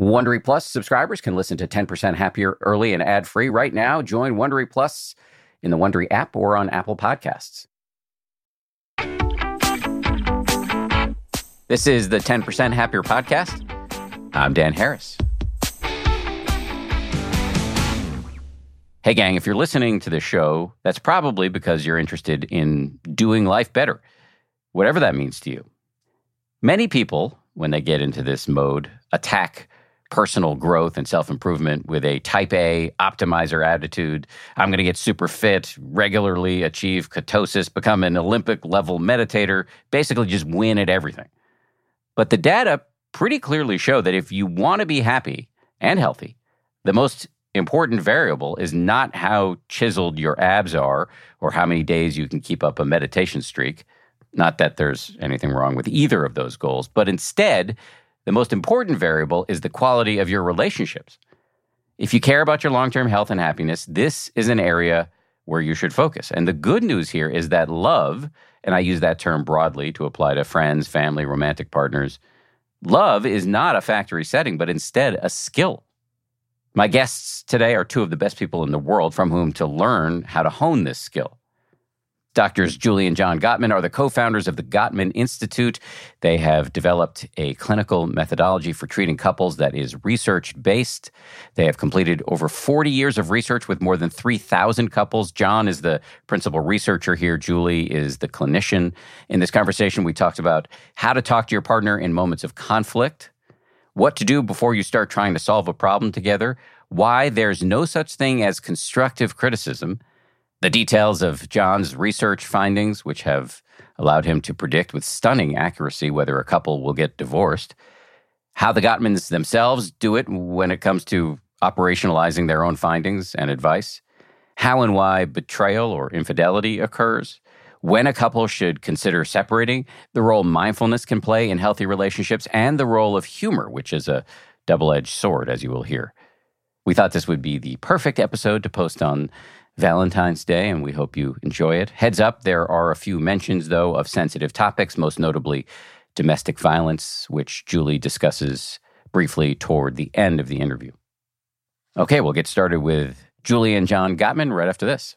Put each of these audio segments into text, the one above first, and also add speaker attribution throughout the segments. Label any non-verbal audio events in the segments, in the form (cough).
Speaker 1: Wondery Plus subscribers can listen to 10% Happier early and ad free right now. Join Wondery Plus in the Wondery app or on Apple Podcasts. This is the 10% Happier podcast. I'm Dan Harris. Hey, gang, if you're listening to this show, that's probably because you're interested in doing life better, whatever that means to you. Many people, when they get into this mode, attack personal growth and self improvement with a type A optimizer attitude. I'm going to get super fit, regularly achieve ketosis, become an Olympic level meditator, basically just win at everything. But the data pretty clearly show that if you want to be happy and healthy, the most important variable is not how chiseled your abs are or how many days you can keep up a meditation streak. Not that there's anything wrong with either of those goals, but instead, the most important variable is the quality of your relationships. If you care about your long term health and happiness, this is an area where you should focus. And the good news here is that love, and I use that term broadly to apply to friends, family, romantic partners, love is not a factory setting, but instead a skill. My guests today are two of the best people in the world from whom to learn how to hone this skill. Doctors Julie and John Gottman are the co founders of the Gottman Institute. They have developed a clinical methodology for treating couples that is research based. They have completed over 40 years of research with more than 3,000 couples. John is the principal researcher here, Julie is the clinician. In this conversation, we talked about how to talk to your partner in moments of conflict, what to do before you start trying to solve a problem together, why there's no such thing as constructive criticism the details of John's research findings, which have allowed him to predict with stunning accuracy whether a couple will get divorced, how the Gottmans themselves do it when it comes to operationalizing their own findings and advice, how and why betrayal or infidelity occurs, when a couple should consider separating, the role mindfulness can play in healthy relationships, and the role of humor, which is a double edged sword, as you will hear. We thought this would be the perfect episode to post on Valentine's Day, and we hope you enjoy it. Heads up, there are a few mentions, though, of sensitive topics, most notably domestic violence, which Julie discusses briefly toward the end of the interview. Okay, we'll get started with Julie and John Gottman right after this.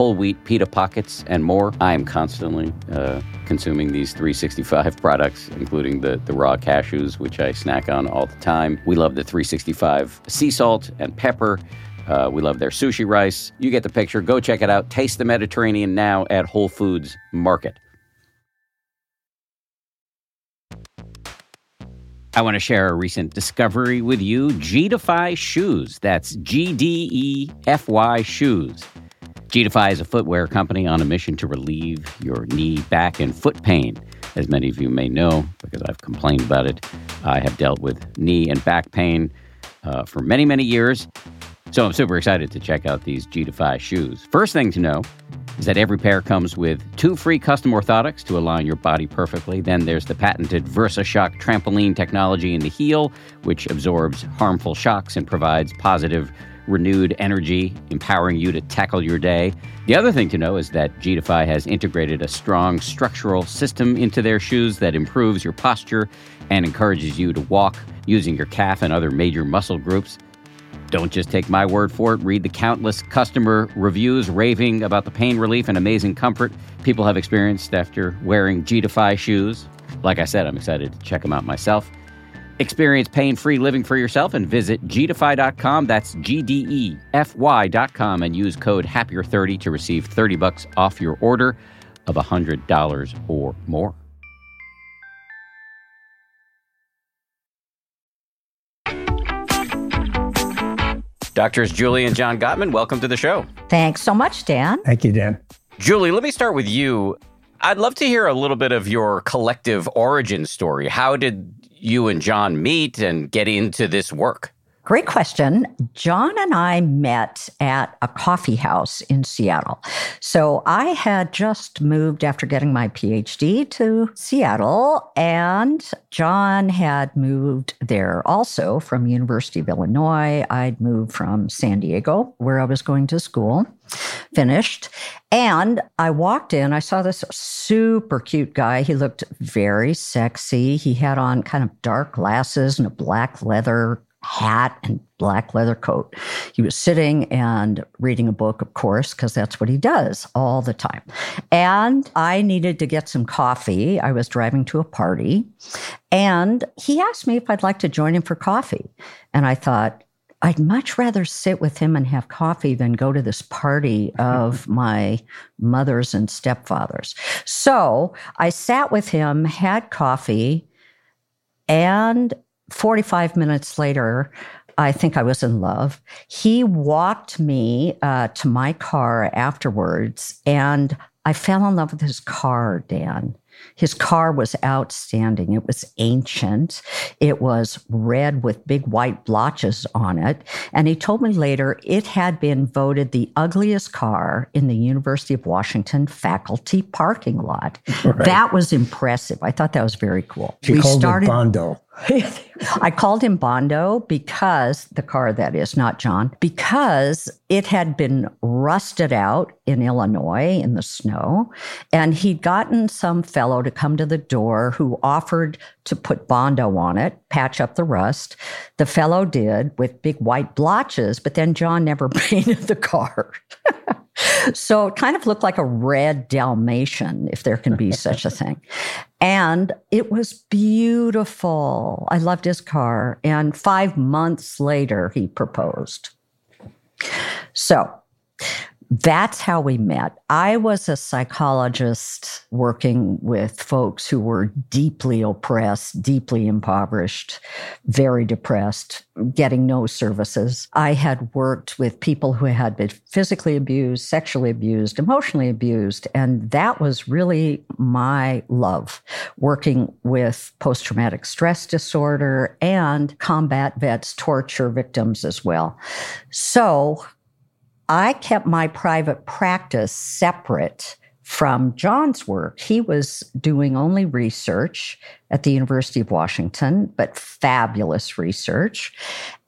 Speaker 1: whole wheat pita pockets, and more. I am constantly uh, consuming these 365 (laughs) products, including the, the raw cashews, which I snack on all the time. We love the 365 sea salt and pepper. Uh, we love their sushi rice. You get the picture. Go check it out. Taste the Mediterranean now at Whole Foods Market. I want to share a recent discovery with you G-Defy shoes. That's G D E F Y shoes. G-Defy is a footwear company on a mission to relieve your knee, back, and foot pain. As many of you may know, because I've complained about it, I have dealt with knee and back pain uh, for many, many years. So I'm super excited to check out these G-Defy shoes. First thing to know is that every pair comes with two free custom orthotics to align your body perfectly. Then there's the patented VersaShock trampoline technology in the heel, which absorbs harmful shocks and provides positive, renewed energy, empowering you to tackle your day. The other thing to know is that G-Defy has integrated a strong structural system into their shoes that improves your posture and encourages you to walk using your calf and other major muscle groups. Don't just take my word for it. Read the countless customer reviews raving about the pain relief and amazing comfort people have experienced after wearing G-Defy shoes. Like I said, I'm excited to check them out myself. Experience pain free living for yourself and visit gdefy.com. That's G D E F Y.com and use code HAPPIER30 to receive 30 bucks off your order of $100 or more. Doctors Julie and John Gottman, welcome to the show.
Speaker 2: Thanks so much, Dan.
Speaker 3: Thank you, Dan.
Speaker 1: Julie, let me start with you. I'd love to hear a little bit of your collective origin story. How did you and John meet and get into this work?
Speaker 2: Great question. John and I met at a coffee house in Seattle. So I had just moved after getting my PhD to Seattle, and John had moved there also from University of Illinois. I'd moved from San Diego, where I was going to school, finished. And I walked in, I saw this super cute guy. He looked very sexy. He had on kind of dark glasses and a black leather hat and black leather coat. He was sitting and reading a book, of course, because that's what he does all the time. And I needed to get some coffee. I was driving to a party and he asked me if I'd like to join him for coffee. And I thought, I'd much rather sit with him and have coffee than go to this party of (laughs) my mother's and stepfather's. So I sat with him, had coffee, and 45 minutes later, I think I was in love. He walked me uh, to my car afterwards, and I fell in love with his car, Dan. His car was outstanding. It was ancient. It was red with big white blotches on it. And he told me later it had been voted the ugliest car in the University of Washington faculty parking lot. Right. That was impressive. I thought that was very cool.
Speaker 3: She we called started, it Bondo. (laughs)
Speaker 2: I called him Bondo because the car that is, not John, because it had been rusted out in Illinois in the snow. And he'd gotten some fellow to come to the door who offered to put Bondo on it, patch up the rust. The fellow did with big white blotches, but then John never (laughs) painted the car. (laughs) so it kind of looked like a red Dalmatian, if there can be (laughs) such a thing. And it was beautiful. I loved his car. And five months later, he proposed. So that's how we met. I was a psychologist working with folks who were deeply oppressed, deeply impoverished, very depressed, getting no services. I had worked with people who had been physically abused, sexually abused, emotionally abused. And that was really my love, working with post traumatic stress disorder and combat vets, torture victims as well. So I kept my private practice separate from John's work. He was doing only research at the University of Washington, but fabulous research.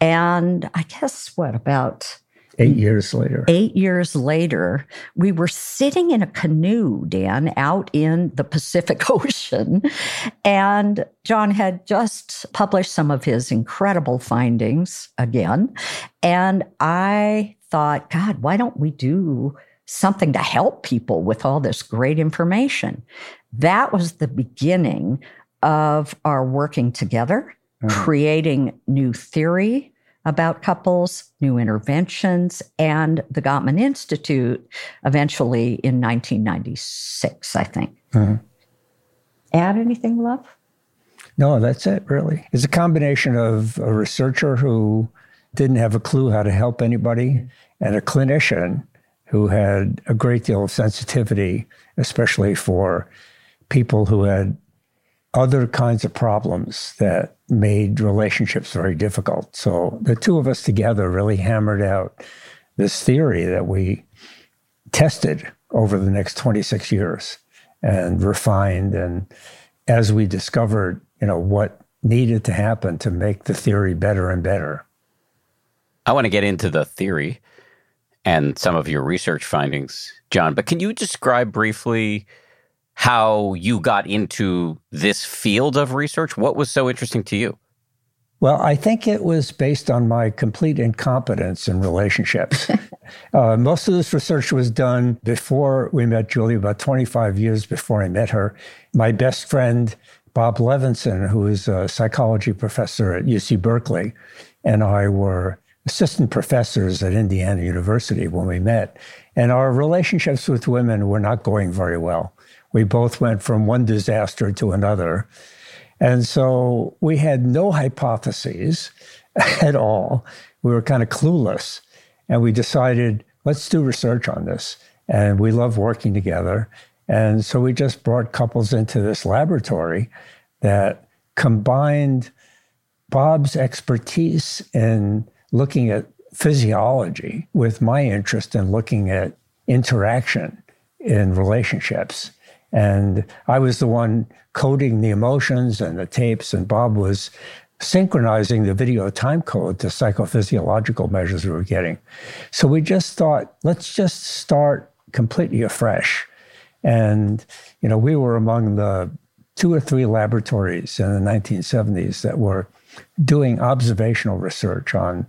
Speaker 2: And I guess what about
Speaker 3: Eight years later.
Speaker 2: Eight years later, we were sitting in a canoe, Dan, out in the Pacific (laughs) Ocean. And John had just published some of his incredible findings again. And I thought, God, why don't we do something to help people with all this great information? That was the beginning of our working together, mm-hmm. creating new theory about couples, new interventions, and the Gottman Institute eventually in 1996, I think. Mm-hmm. Add anything, love?
Speaker 3: No, that's it, really. It's a combination of a researcher who didn't have a clue how to help anybody and a clinician who had a great deal of sensitivity, especially for people who had other kinds of problems that made relationships very difficult. So the two of us together really hammered out this theory that we tested over the next 26 years and refined and as we discovered, you know, what needed to happen to make the theory better and better.
Speaker 1: I want to get into the theory and some of your research findings, John, but can you describe briefly how you got into this field of research. What was so interesting to you?
Speaker 3: Well, I think it was based on my complete incompetence in relationships. (laughs) uh, most of this research was done before we met Julie, about 25 years before I met her. My best friend, Bob Levenson, who is a psychology professor at UC Berkeley, and I were assistant professors at Indiana University when we met. And our relationships with women were not going very well. We both went from one disaster to another. And so we had no hypotheses (laughs) at all. We were kind of clueless. And we decided, let's do research on this. And we love working together. And so we just brought couples into this laboratory that combined Bob's expertise in looking at physiology with my interest in looking at interaction in relationships. And I was the one coding the emotions and the tapes, and Bob was synchronizing the video time code to psychophysiological measures we were getting. So we just thought, let's just start completely afresh. And, you know, we were among the two or three laboratories in the 1970s that were doing observational research on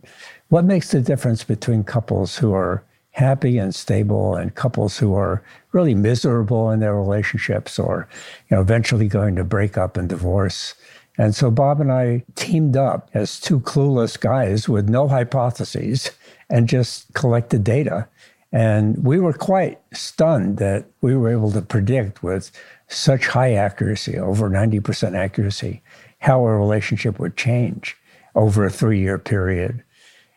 Speaker 3: what makes the difference between couples who are happy and stable and couples who are really miserable in their relationships or you know eventually going to break up and divorce. And so bob and i teamed up as two clueless guys with no hypotheses and just collected data. And we were quite stunned that we were able to predict with such high accuracy over 90% accuracy how a relationship would change over a three year period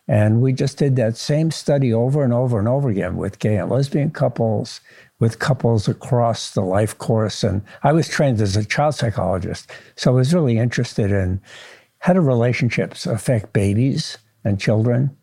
Speaker 3: and we just did that same study over and over and over again with gay and lesbian couples, with couples across the life course. And I was trained as a child psychologist. So I was really interested in how do relationships affect babies and children?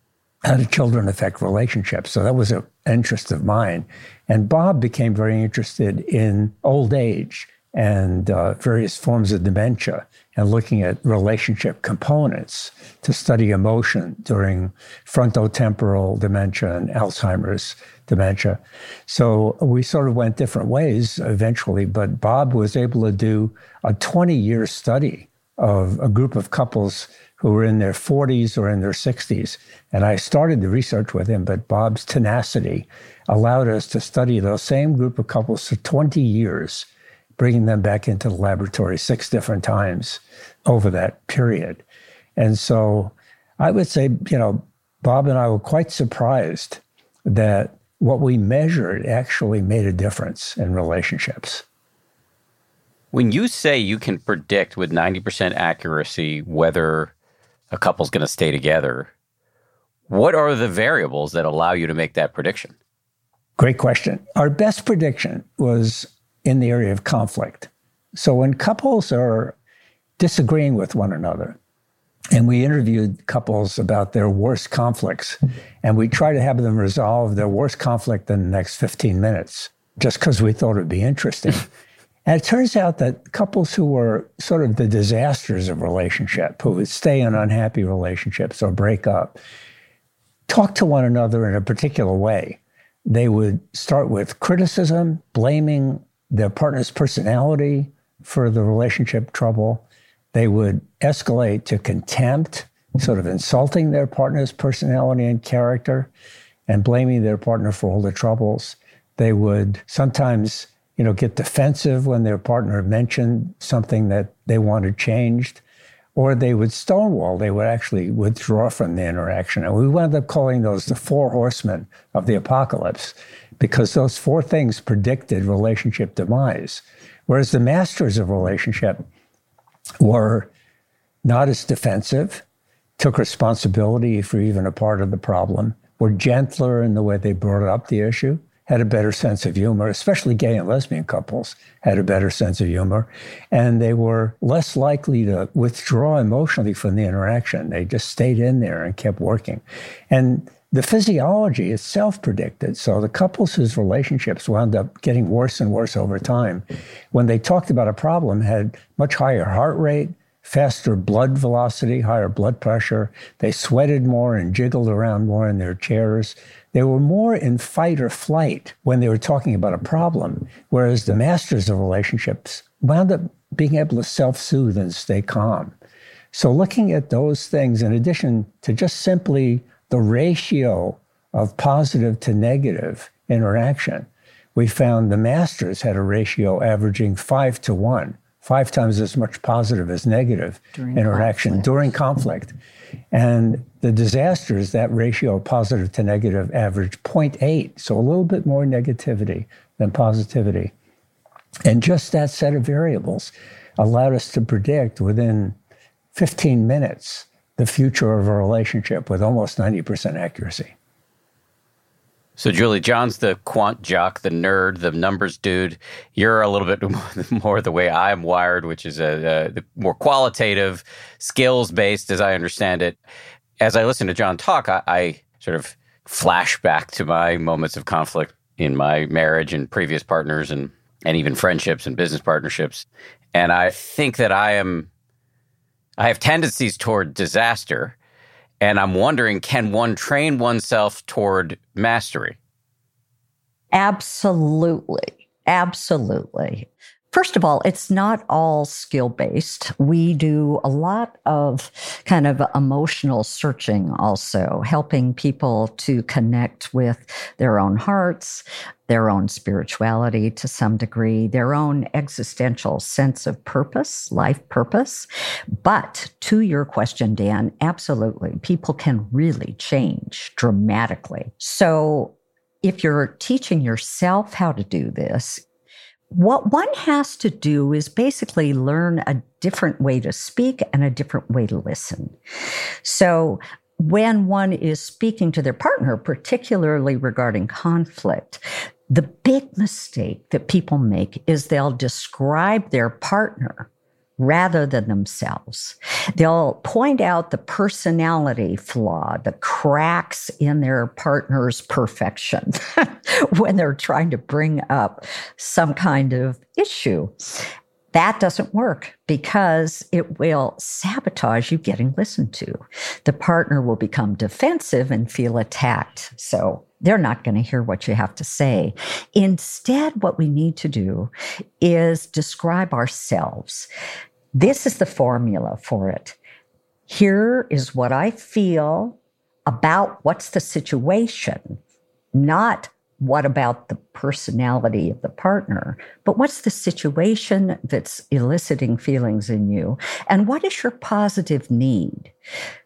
Speaker 3: How do children affect relationships? So that was an interest of mine. And Bob became very interested in old age and uh, various forms of dementia and looking at relationship components to study emotion during frontotemporal dementia and Alzheimer's dementia. So we sort of went different ways eventually, but Bob was able to do a 20 year study of a group of couples who were in their 40s or in their 60s. And I started the research with him, but Bob's tenacity allowed us to study those same group of couples for 20 years bringing them back into the laboratory six different times over that period. And so I would say, you know, Bob and I were quite surprised that what we measured actually made a difference in relationships.
Speaker 1: When you say you can predict with 90% accuracy whether a couple's going to stay together, what are the variables that allow you to make that prediction?
Speaker 3: Great question. Our best prediction was in the area of conflict. So when couples are disagreeing with one another, and we interviewed couples about their worst conflicts, and we try to have them resolve their worst conflict in the next 15 minutes, just because we thought it'd be interesting. (laughs) and it turns out that couples who were sort of the disasters of relationship, who would stay in unhappy relationships or break up, talk to one another in a particular way. They would start with criticism, blaming their partner's personality for the relationship trouble. They would escalate to contempt, sort of insulting their partner's personality and character and blaming their partner for all the troubles. They would sometimes, you know, get defensive when their partner mentioned something that they wanted changed or they would stonewall, they would actually withdraw from the interaction. And we wound up calling those the four horsemen of the apocalypse because those four things predicted relationship demise. Whereas the masters of relationship were not as defensive, took responsibility for even a part of the problem, were gentler in the way they brought up the issue, had a better sense of humor, especially gay and lesbian couples had a better sense of humor. And they were less likely to withdraw emotionally from the interaction. They just stayed in there and kept working. And the physiology itself predicted. So the couples whose relationships wound up getting worse and worse over time, when they talked about a problem, had much higher heart rate, faster blood velocity, higher blood pressure. They sweated more and jiggled around more in their chairs. They were more in fight or flight when they were talking about a problem, whereas the masters of relationships wound up being able to self soothe and stay calm. So, looking at those things, in addition to just simply the ratio of positive to negative interaction, we found the masters had a ratio averaging five to one, five times as much positive as negative during interaction conflict. during conflict. And the disasters, that ratio of positive to negative averaged 0.8, so a little bit more negativity than positivity. And just that set of variables allowed us to predict within 15 minutes the future of a relationship with almost 90% accuracy.
Speaker 1: So, Julie, John's the quant jock, the nerd, the numbers dude. You're a little bit (laughs) more the way I'm wired, which is a, a more qualitative, skills based, as I understand it. As I listen to John talk, I, I sort of flash back to my moments of conflict in my marriage and previous partners and, and even friendships and business partnerships. And I think that I am I have tendencies toward disaster. And I'm wondering can one train oneself toward mastery?
Speaker 2: Absolutely. Absolutely. First of all, it's not all skill based. We do a lot of kind of emotional searching also, helping people to connect with their own hearts, their own spirituality to some degree, their own existential sense of purpose, life purpose. But to your question, Dan, absolutely, people can really change dramatically. So if you're teaching yourself how to do this, what one has to do is basically learn a different way to speak and a different way to listen. So when one is speaking to their partner, particularly regarding conflict, the big mistake that people make is they'll describe their partner rather than themselves. They'll point out the personality flaw, the cracks in their partner's perfection (laughs) when they're trying to bring up some kind of issue. That doesn't work because it will sabotage you getting listened to. The partner will become defensive and feel attacked. So they're not going to hear what you have to say. Instead, what we need to do is describe ourselves. This is the formula for it. Here is what I feel about what's the situation, not what about the personality of the partner, but what's the situation that's eliciting feelings in you? And what is your positive need?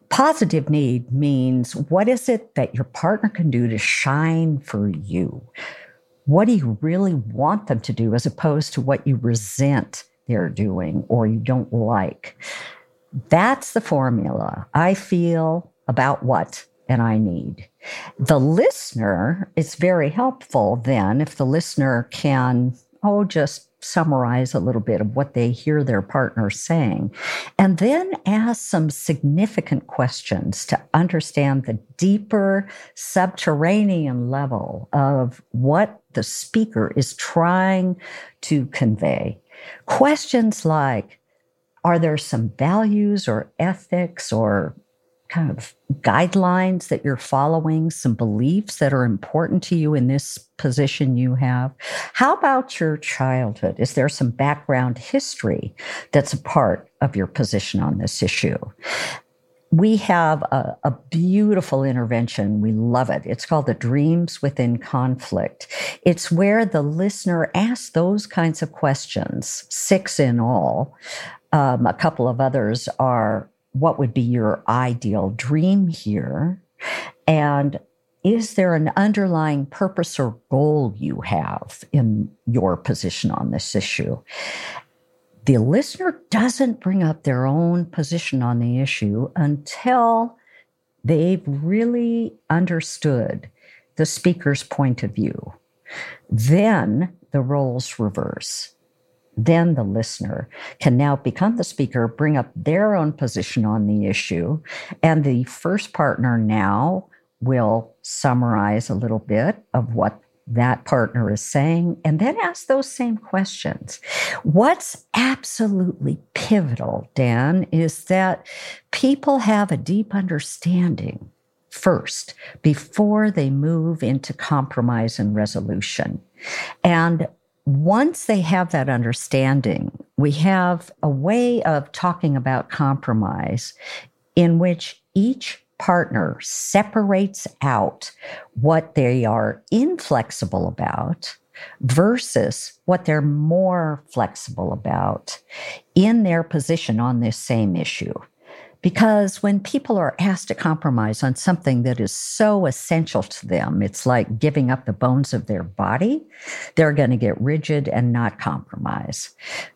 Speaker 2: Positive need means what is it that your partner can do to shine for you? What do you really want them to do as opposed to what you resent they're doing or you don't like? That's the formula. I feel about what and I need. The listener, it's very helpful then if the listener can, oh, just summarize a little bit of what they hear their partner saying, and then ask some significant questions to understand the deeper subterranean level of what the speaker is trying to convey. Questions like, are there some values or ethics or kind of guidelines that you're following, some beliefs that are important to you in this position you have? How about your childhood? Is there some background history that's a part of your position on this issue? We have a, a, beautiful intervention. We love it. It's called the Dreams Within Conflict. It's where the listener asks those kinds of questions, six in all. Um, a couple of others are what would be your ideal dream here? And is there an underlying purpose or goal you have in your position on this issue? The listener doesn't bring up their own position on the issue until they've really understood the speaker's point of view. Then the roles reverse then the listener can now become the speaker, bring up their own position on the issue. And the first partner now will summarize a little bit of what that partner is saying and then ask those same questions. What's absolutely pivotal, Dan, is that people have a deep understanding first before they move into compromise and resolution. And once they have that understanding, we have a way of talking about compromise in which each partner separates out what they are inflexible about versus what they're more flexible about in their position on this same issue. Because when people are asked to compromise on something that is so essential to them, it's like giving up the bones of their body, they're going to get rigid and not compromise.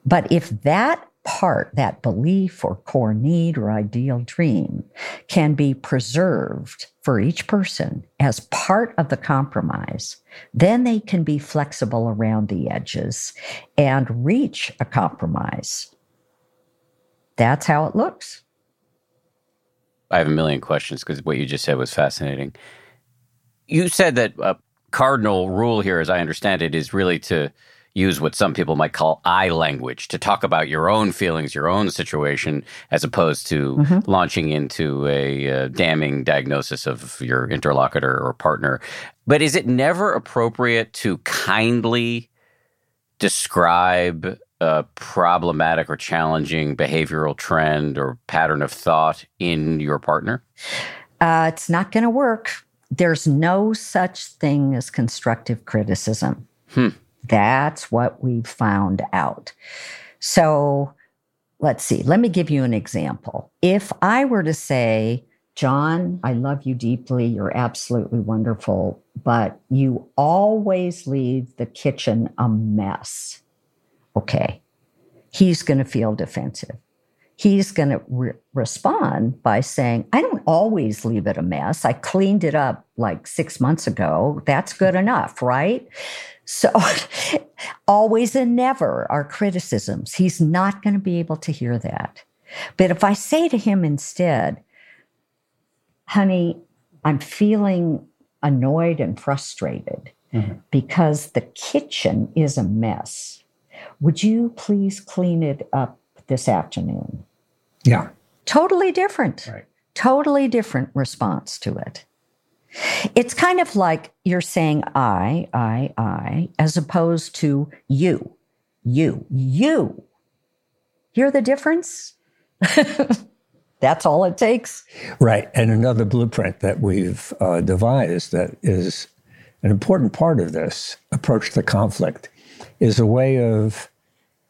Speaker 2: But if that part, that belief or core need or ideal dream, can be preserved for each person as part of the compromise, then they can be flexible around the edges and reach a compromise. That's how it looks.
Speaker 1: I have a million questions because what you just said was fascinating. You said that a cardinal rule here, as I understand it, is really to use what some people might call I language to talk about your own feelings, your own situation, as opposed to mm-hmm. launching into a uh, damning diagnosis of your interlocutor or partner. But is it never appropriate to kindly describe a problematic or challenging behavioral trend or pattern of thought in your partner?
Speaker 2: Uh, it's not going to work. There's no such thing as constructive criticism. Hmm. That's what we've found out. So let's see. Let me give you an example. If I were to say, John, I love you deeply. You're absolutely wonderful, but you always leave the kitchen a mess okay, he's going to feel defensive. He's going to re- respond by saying, I don't always leave it a mess. I cleaned it up like six months ago. That's good enough, right? So, (laughs) always and never are criticisms. He's not going to be able to hear that. But if I say to him instead, honey, I'm feeling annoyed and frustrated mm-hmm. because the kitchen is a mess would you please clean it up this afternoon?
Speaker 3: Yeah.
Speaker 2: Totally different. Right. Totally different response to it. It's kind of like you're saying I, I, I, as opposed to you, you, you. Hear the difference? (laughs) That's all it takes.
Speaker 3: Right. And another blueprint that we've uh, devised that is an important part of this approach to conflict is a way of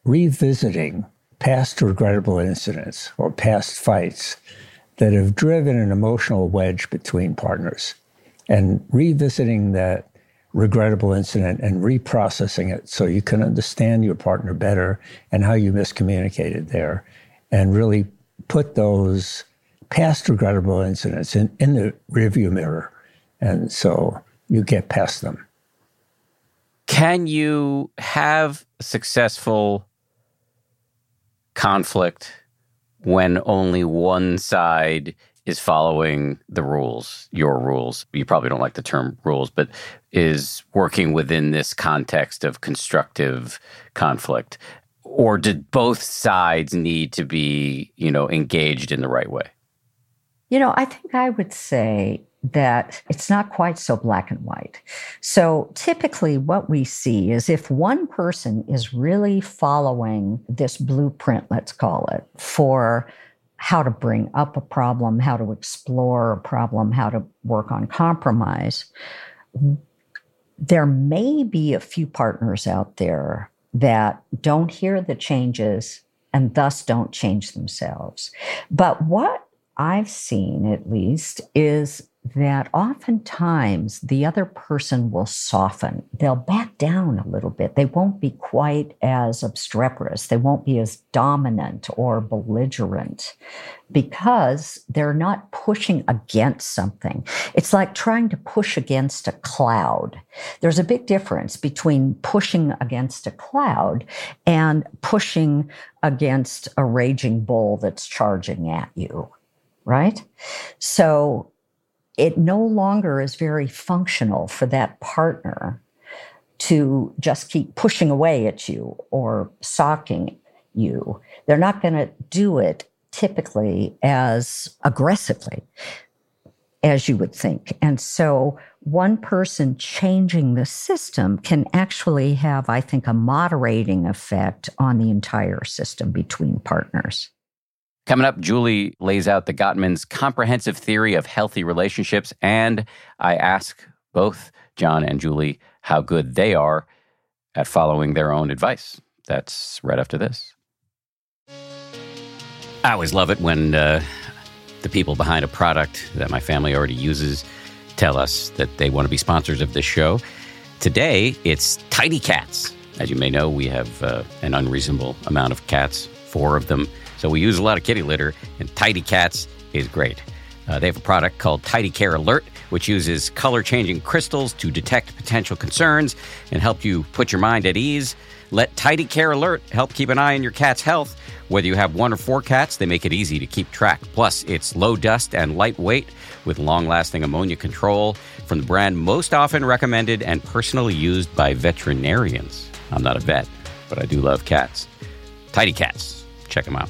Speaker 3: revisiting past regrettable incidents or past fights that have driven an emotional wedge between partners. And revisiting that regrettable incident and reprocessing it so you can understand your partner better and how you miscommunicated there and really put those past regrettable incidents in, in the rearview mirror. And so you get past them.
Speaker 1: Can you have successful conflict when only one side is following the rules, your rules. You probably don't like the term rules, but is working within this context of constructive conflict. Or did both sides need to be, you know, engaged in the right way?
Speaker 2: You know, I think I would say that it's not quite so black and white. So typically, what we see is if one person is really following this blueprint, let's call it, for how to bring up a problem, how to explore a problem, how to work on compromise, there may be a few partners out there that don't hear the changes and thus don't change themselves. But what I've seen, at least, is that oftentimes the other person will soften. They'll back down a little bit. They won't be quite as obstreperous. They won't be as dominant or belligerent because they're not pushing against something. It's like trying to push against a cloud. There's a big difference between pushing against a cloud and pushing against a raging bull that's charging at you right? So it no longer is very functional for that partner to just keep pushing away at you or socking you. They're not going to do it typically as aggressively as you would think. And so one person changing the system can actually have, I think, a moderating effect on the entire system between partners.
Speaker 1: Coming up, Julie lays out the Gottman's comprehensive theory of healthy relationships, and I ask both John and Julie how good they are at following their own advice. That's right after this. I always love it when uh, the people behind a product that my family already uses tell us that they want to be sponsors of this show. Today, it's Tidy Cats. As you may know, we have uh, an unreasonable amount of cats, four of them so we use a lot of kitty litter, and Tidy Cats is great. Uh, they have a product called Tidy Care Alert, which uses color changing crystals to detect potential concerns and help you put your mind at ease. Let Tidy Care Alert help keep an eye on your cat's health. Whether you have one or four cats, they make it easy to keep track. Plus, it's low dust and lightweight with long lasting ammonia control from the brand most often recommended and personally used by veterinarians. I'm not a vet, but I do love cats. Tidy Cats. Check them out.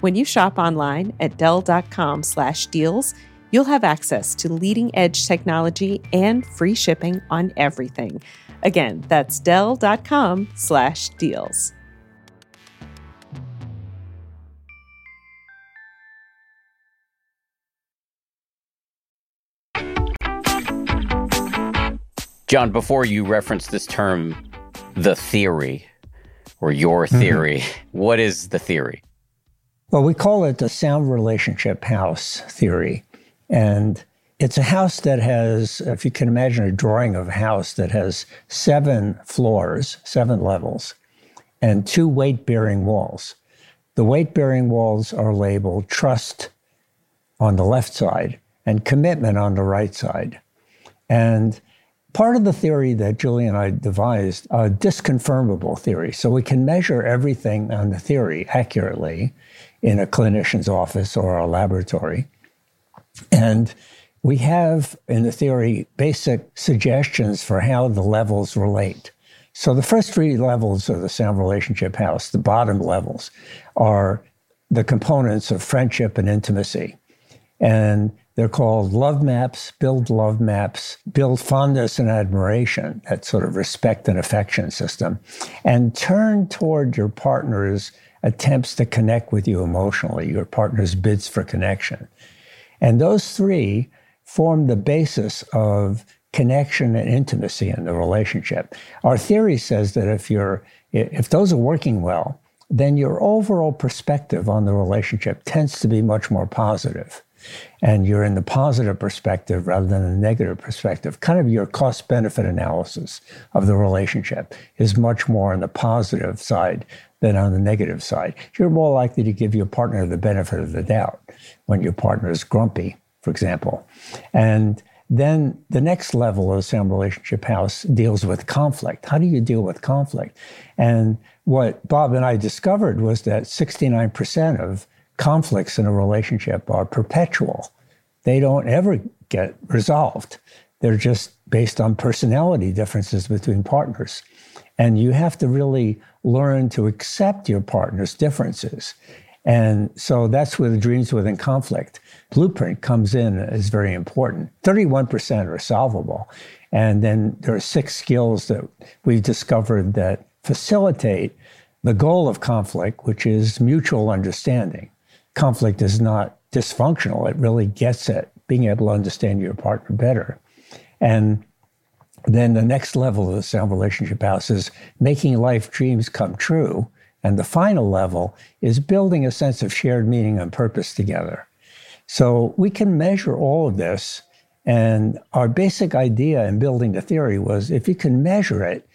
Speaker 4: When you shop online at Dell.com slash deals, you'll have access to leading-edge technology and free shipping on everything. Again, that's Dell.com slash deals.
Speaker 1: John, before you reference this term, the theory or your mm-hmm. theory, mm-hmm. what is the theory?
Speaker 3: Well, we call it the sound relationship house theory. And it's a house that has, if you can imagine a drawing of a house that has seven floors, seven levels, and two weight bearing walls. The weight bearing walls are labeled trust on the left side and commitment on the right side. And part of the theory that Julie and I devised, a disconfirmable theory. So we can measure everything on the theory accurately in a clinician's office or a laboratory. And we have, in the theory, basic suggestions for how the levels relate. So the first three levels of the sound relationship house, the bottom levels, are the components of friendship and intimacy. And they're called love maps, build love maps, build fondness and admiration, that sort of respect and affection system, and turn toward your partner's attempts to connect with you emotionally, your partner's bids for connection. And those three form the basis of connection and intimacy in the relationship. Our theory says that if you're if those are working well, then your overall perspective on the relationship tends to be much more positive. And you're in the positive perspective rather than the negative perspective. Kind of your cost benefit analysis of the relationship is much more on the positive side than on the negative side. You're more likely to give your partner the benefit of the doubt when your partner is grumpy, for example. And then the next level of the Sound Relationship House deals with conflict. How do you deal with conflict? And what Bob and I discovered was that 69% of conflicts in a relationship are perpetual. They don't ever get resolved. They're just based on personality differences between partners. And you have to really learn to accept your partner's differences. And so that's where the dreams within conflict blueprint comes in is very important. 31% are solvable. And then there are six skills that we've discovered that facilitate the goal of conflict, which is mutual understanding. Conflict is not dysfunctional, it really gets at being able to understand your partner better. And then the next level of the sound relationship house is making life dreams come true. And the final level is building a sense of shared meaning and purpose together. So we can measure all of this. And our basic idea in building the theory was if you can measure it,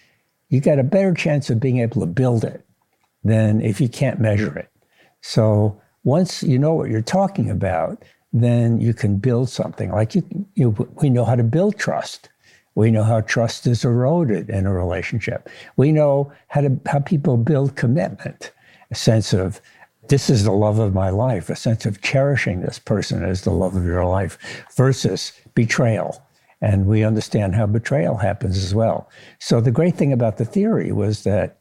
Speaker 3: you get a better chance of being able to build it than if you can't measure it. So once you know what you're talking about, then you can build something. Like you, you, we know how to build trust. We know how trust is eroded in a relationship. We know how to how people build commitment, a sense of this is the love of my life, a sense of cherishing this person as the love of your life, versus betrayal. And we understand how betrayal happens as well. So the great thing about the theory was that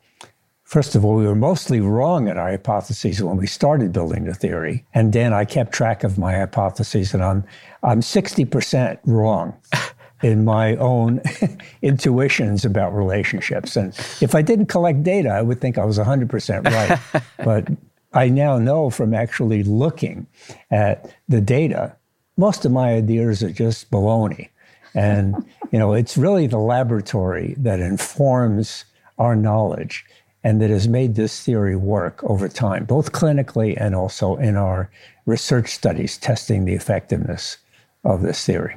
Speaker 3: First of all, we were mostly wrong in our hypotheses when we started building the theory. And then I kept track of my hypotheses, and I'm, I'm 60% wrong (laughs) in my own (laughs) intuitions about relationships. And if I didn't collect data, I would think I was 100% right. (laughs) but I now know from actually looking at the data, most of my ideas are just baloney. And, you know, it's really the laboratory that informs our knowledge and that has made this theory work over time, both clinically and also in our research studies testing the effectiveness of this theory.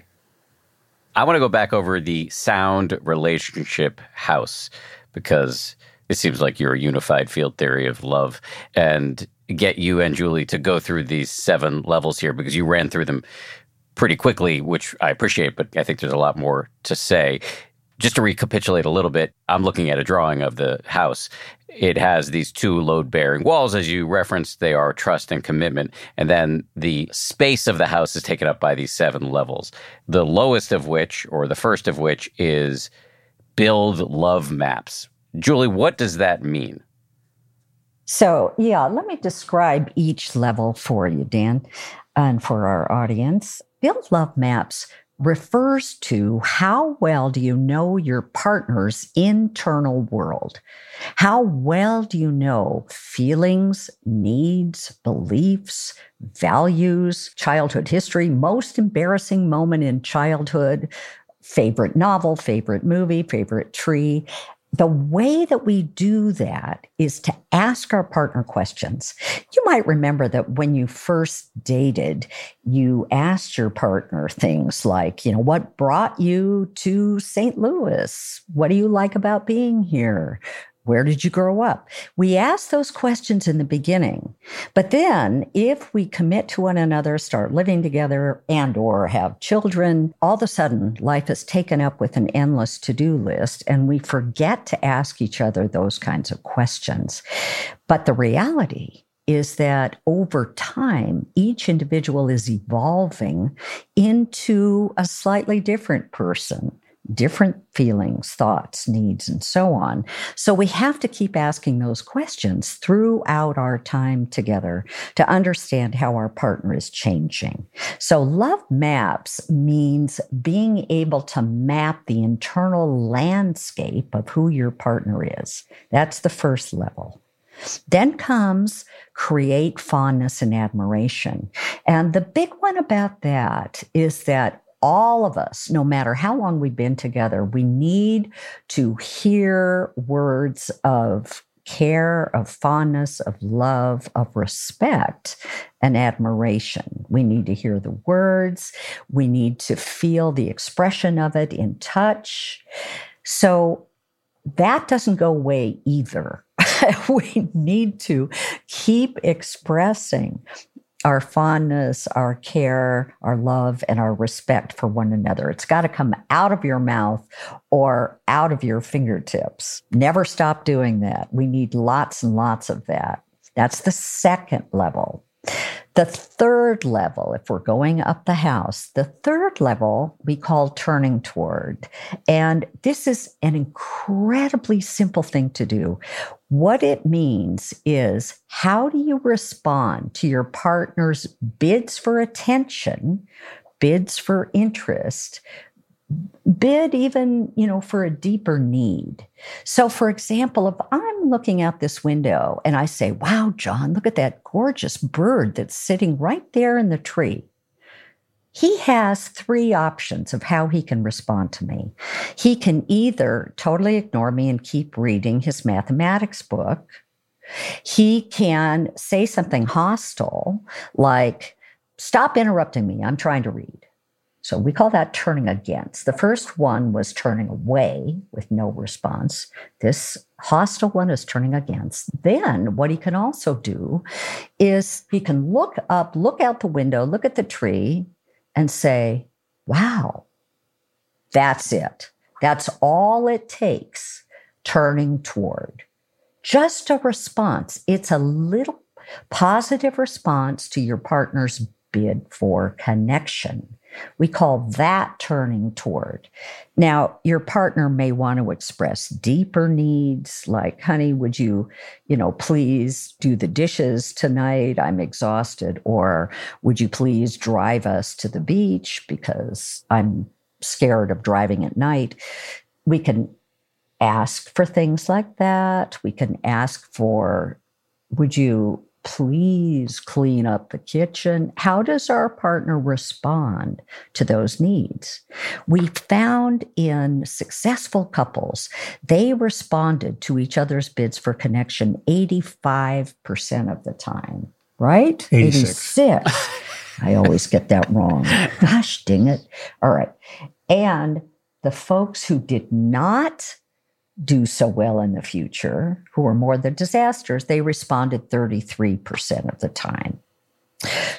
Speaker 1: I want to go back over the sound relationship house because it seems like you're a unified field theory of love and get you and Julie to go through these seven levels here because you ran through them pretty quickly, which I appreciate, but I think there's a lot more to say. Just to recapitulate a little bit, I'm looking at a drawing of the house. It has these two load bearing walls, as you referenced. They are trust and commitment. And then the space of the house is taken up by these seven levels. The lowest of which, or the first of which, is build love maps. Julie, what does that mean?
Speaker 2: So, yeah, let me describe each level for you, Dan, and for our audience. Build love maps refers to how well do you know your partner's internal world? How well do you know feelings, needs, beliefs, values, childhood history, most embarrassing moment in childhood, favorite novel, favorite movie, favorite tree, the way that we do that is to ask our partner questions. You might remember that when you first dated, you asked your partner things like, you know, what brought you to St. Louis? What do you like about being here? Where did you grow up? We ask those questions in the beginning. But then if we commit to one another, start living together and or have children, all of a sudden life is taken up with an endless to-do list and we forget to ask each other those kinds of questions. But the reality is that over time, each individual is evolving into a slightly different person different feelings, thoughts, needs, and so on. So we have to keep asking those questions throughout our time together to understand how our partner is changing. So love maps means being able to map the internal landscape of who your partner is. That's the first level. Then comes create fondness and admiration. And the big one about that is that all of us, no matter how long we've been together, we need to hear words of care, of fondness, of love, of respect, and admiration. We need to hear the words, we need to feel the expression of it in touch. So that doesn't go away either. (laughs) we need to keep expressing our fondness, our care, our love, and our respect for one another. It's got to come out of your mouth or out of your fingertips. Never stop doing that. We need lots and lots of that. That's the second level. The third level, if we're going up the house, the third level we call turning toward. And this is an incredibly simple thing to do. What it means is how do you respond to your partner's bids for attention, bids for interest, bid even you know for a deeper need. So for example if i'm looking out this window and i say wow john look at that gorgeous bird that's sitting right there in the tree he has three options of how he can respond to me. He can either totally ignore me and keep reading his mathematics book. He can say something hostile like stop interrupting me. I'm trying to read so we call that turning against. The first one was turning away with no response. This hostile one is turning against. Then what he can also do is he can look up, look out the window, look at the tree, and say, wow, that's it. That's all it takes turning toward. Just a response. It's a little positive response to your partner's bid for connection. We call that turning toward. Now, your partner may want to express deeper needs like, honey, would you, you know, please do the dishes tonight? I'm exhausted. Or would you please drive us to the beach because I'm scared of driving at night? We can ask for things like that. We can ask for, would you please clean up the kitchen. How does our partner respond to those needs? We found in successful couples, they responded to each other's bids for connection 85% of the time, right?
Speaker 3: 86.
Speaker 2: 86. I always get that wrong. Gosh dang it. All right. And the folks who did not do so well in the future, who were more the disasters, they responded 33% of the time.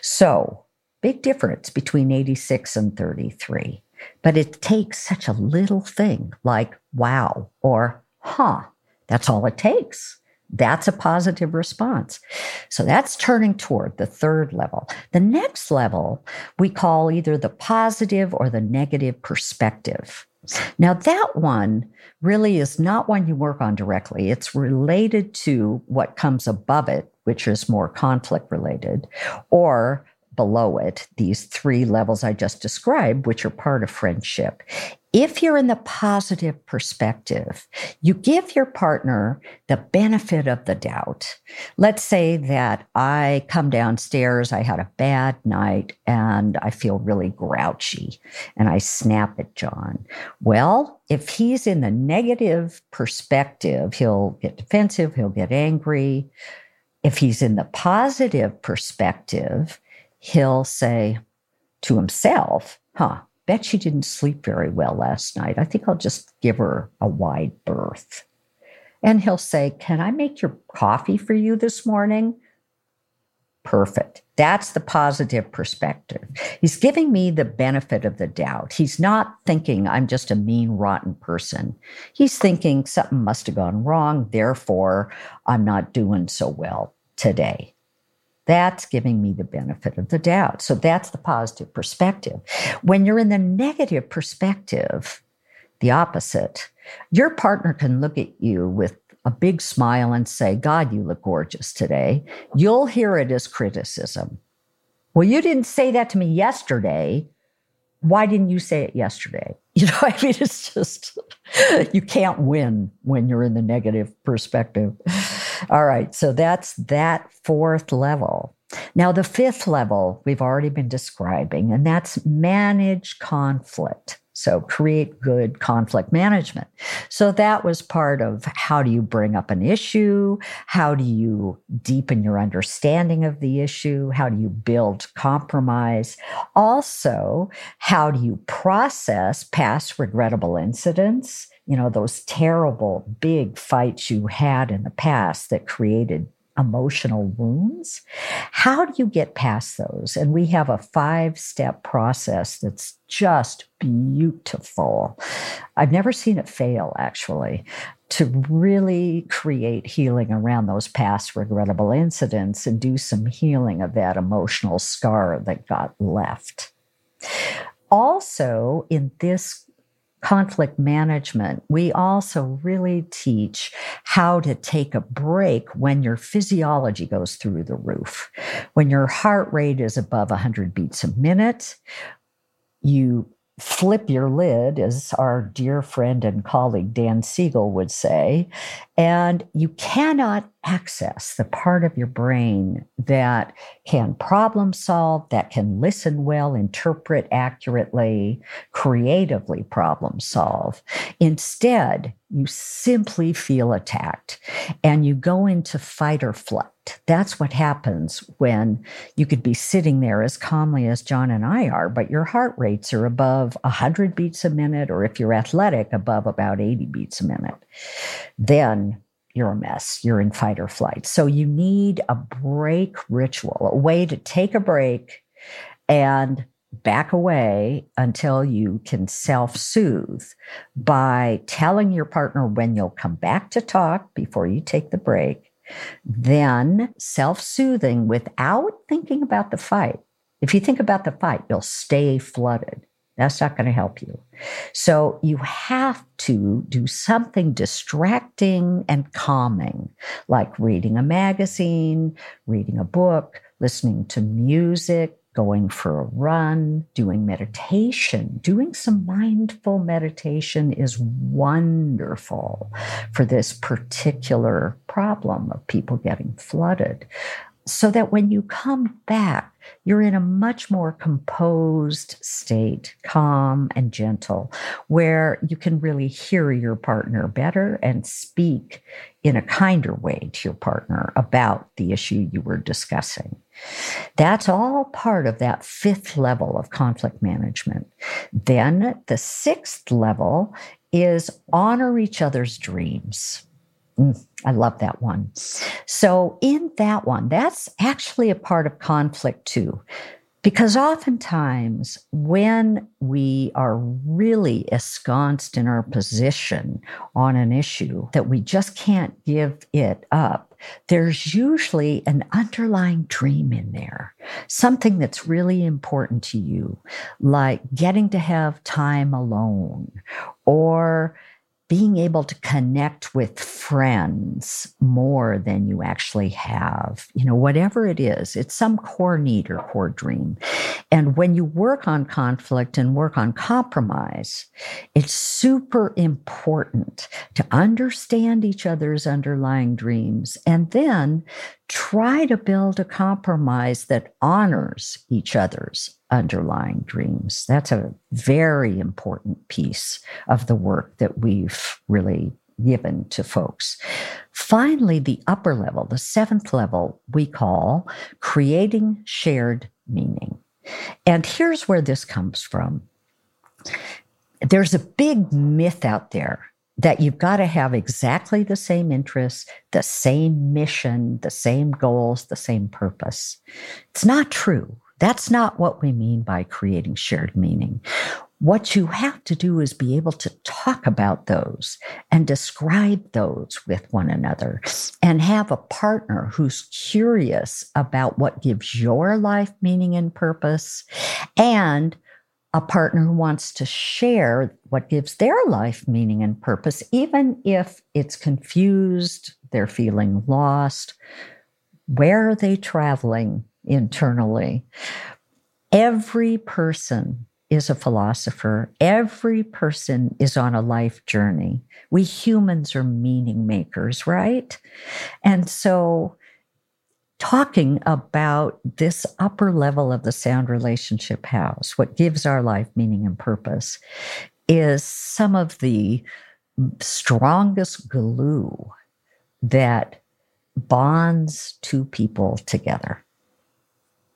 Speaker 2: So, big difference between 86 and 33. But it takes such a little thing like wow or huh. That's all it takes. That's a positive response. So that's turning toward the third level. The next level we call either the positive or the negative perspective. Now, that one really is not one you work on directly. It's related to what comes above it, which is more conflict related, or below it, these three levels I just described, which are part of friendship. If you're in the positive perspective, you give your partner the benefit of the doubt. Let's say that I come downstairs, I had a bad night, and I feel really grouchy, and I snap at John. Well, if he's in the negative perspective, he'll get defensive, he'll get angry. If he's in the positive perspective, he'll say to himself, huh, bet she didn't sleep very well last night. I think I'll just give her a wide berth. And he'll say, Can I make your coffee for you this morning? Perfect. That's the positive perspective. He's giving me the benefit of the doubt. He's not thinking I'm just a mean, rotten person. He's thinking something must have gone wrong. Therefore, I'm not doing so well today. That's giving me the benefit of the doubt. So that's the positive perspective. When you're in the negative perspective, the opposite, your partner can look at you with a big smile and say, God, you look gorgeous today. You'll hear it as criticism. Well, you didn't say that to me yesterday. Why didn't you say it yesterday? (laughs) You know, I mean, it's just, you can't win when you're in the negative perspective. All right. So that's that fourth level. Now, the fifth level we've already been describing, and that's manage conflict. So create good conflict management. So that was part of how do you bring up an issue? How do you deepen your understanding of the issue? How do you build compromise? Also, how do you process past regrettable incidents? You know, those terrible big fights you had in the past that created emotional wounds. How do you get past those? And we have a five step process that's just beautiful. I've never seen it fail, actually, to really create healing around those past regrettable incidents and do some healing of that emotional scar that got left. Also, in this conflict management, we also really teach how to take a break when your physiology goes through the roof. When your heart rate is above 100 beats a minute, you flip your lid, as our dear friend and colleague Dan Siegel would say, and you cannot access the part of your brain that can problem solve, that can listen well, interpret accurately, creatively problem solve. Instead, you simply feel attacked and you go into fight or flight. That's what happens when you could be sitting there as calmly as John and I are, but your heart rates are above 100 beats a minute, or if you're athletic, above about 80 beats a minute. Then you're a mess. You're in fight or flight. So you need a break ritual, a way to take a break and back away until you can self soothe by telling your partner when you'll come back to talk before you take the break, then self soothing without thinking about the fight. If you think about the fight, you'll stay flooded. That's not going to help you. So you have to do something distracting and calming, like reading a magazine, reading a book, listening to music, going for a run, doing meditation. Doing some mindful meditation is wonderful for this particular problem of people getting flooded. So that when you come back, you're in a much more composed state, calm and gentle, where you can really hear your partner better and speak in a kinder way to your partner about the issue you were discussing. That's all part of that fifth level of conflict management. Then the sixth level is honor each other's dreams. Mm, I love that one. So, in that one, that's actually a part of conflict too. Because oftentimes, when we are really ensconced in our position on an issue that we just can't give it up, there's usually an underlying dream in there, something that's really important to you, like getting to have time alone or being able to connect with friends more than you actually have, you know, whatever it is, it's some core need or core dream. And when you work on conflict and work on compromise, it's super important to understand each other's underlying dreams and then try to build a compromise that honors each other's underlying dreams. That's a very important piece of the work that we've really given to folks. Finally, the upper level, the seventh level, we call creating shared meaning. And here's where this comes from. There's a big myth out there that you've got to have exactly the same interests, the same mission, the same goals, the same purpose. It's not true. That's not what we mean by creating shared meaning. What you have to do is be able to talk about those and describe those with one another and have a partner who's curious about what gives your life meaning and purpose and a partner who wants to share what gives their life meaning and purpose, even if it's confused, they're feeling lost. Where are they traveling internally? Every person is a philosopher. Every person is on a life journey. We humans are meaning makers, right? And so talking about this upper level of the sound relationship house, what gives our life meaning and purpose, is some of the strongest glue that bonds two people together.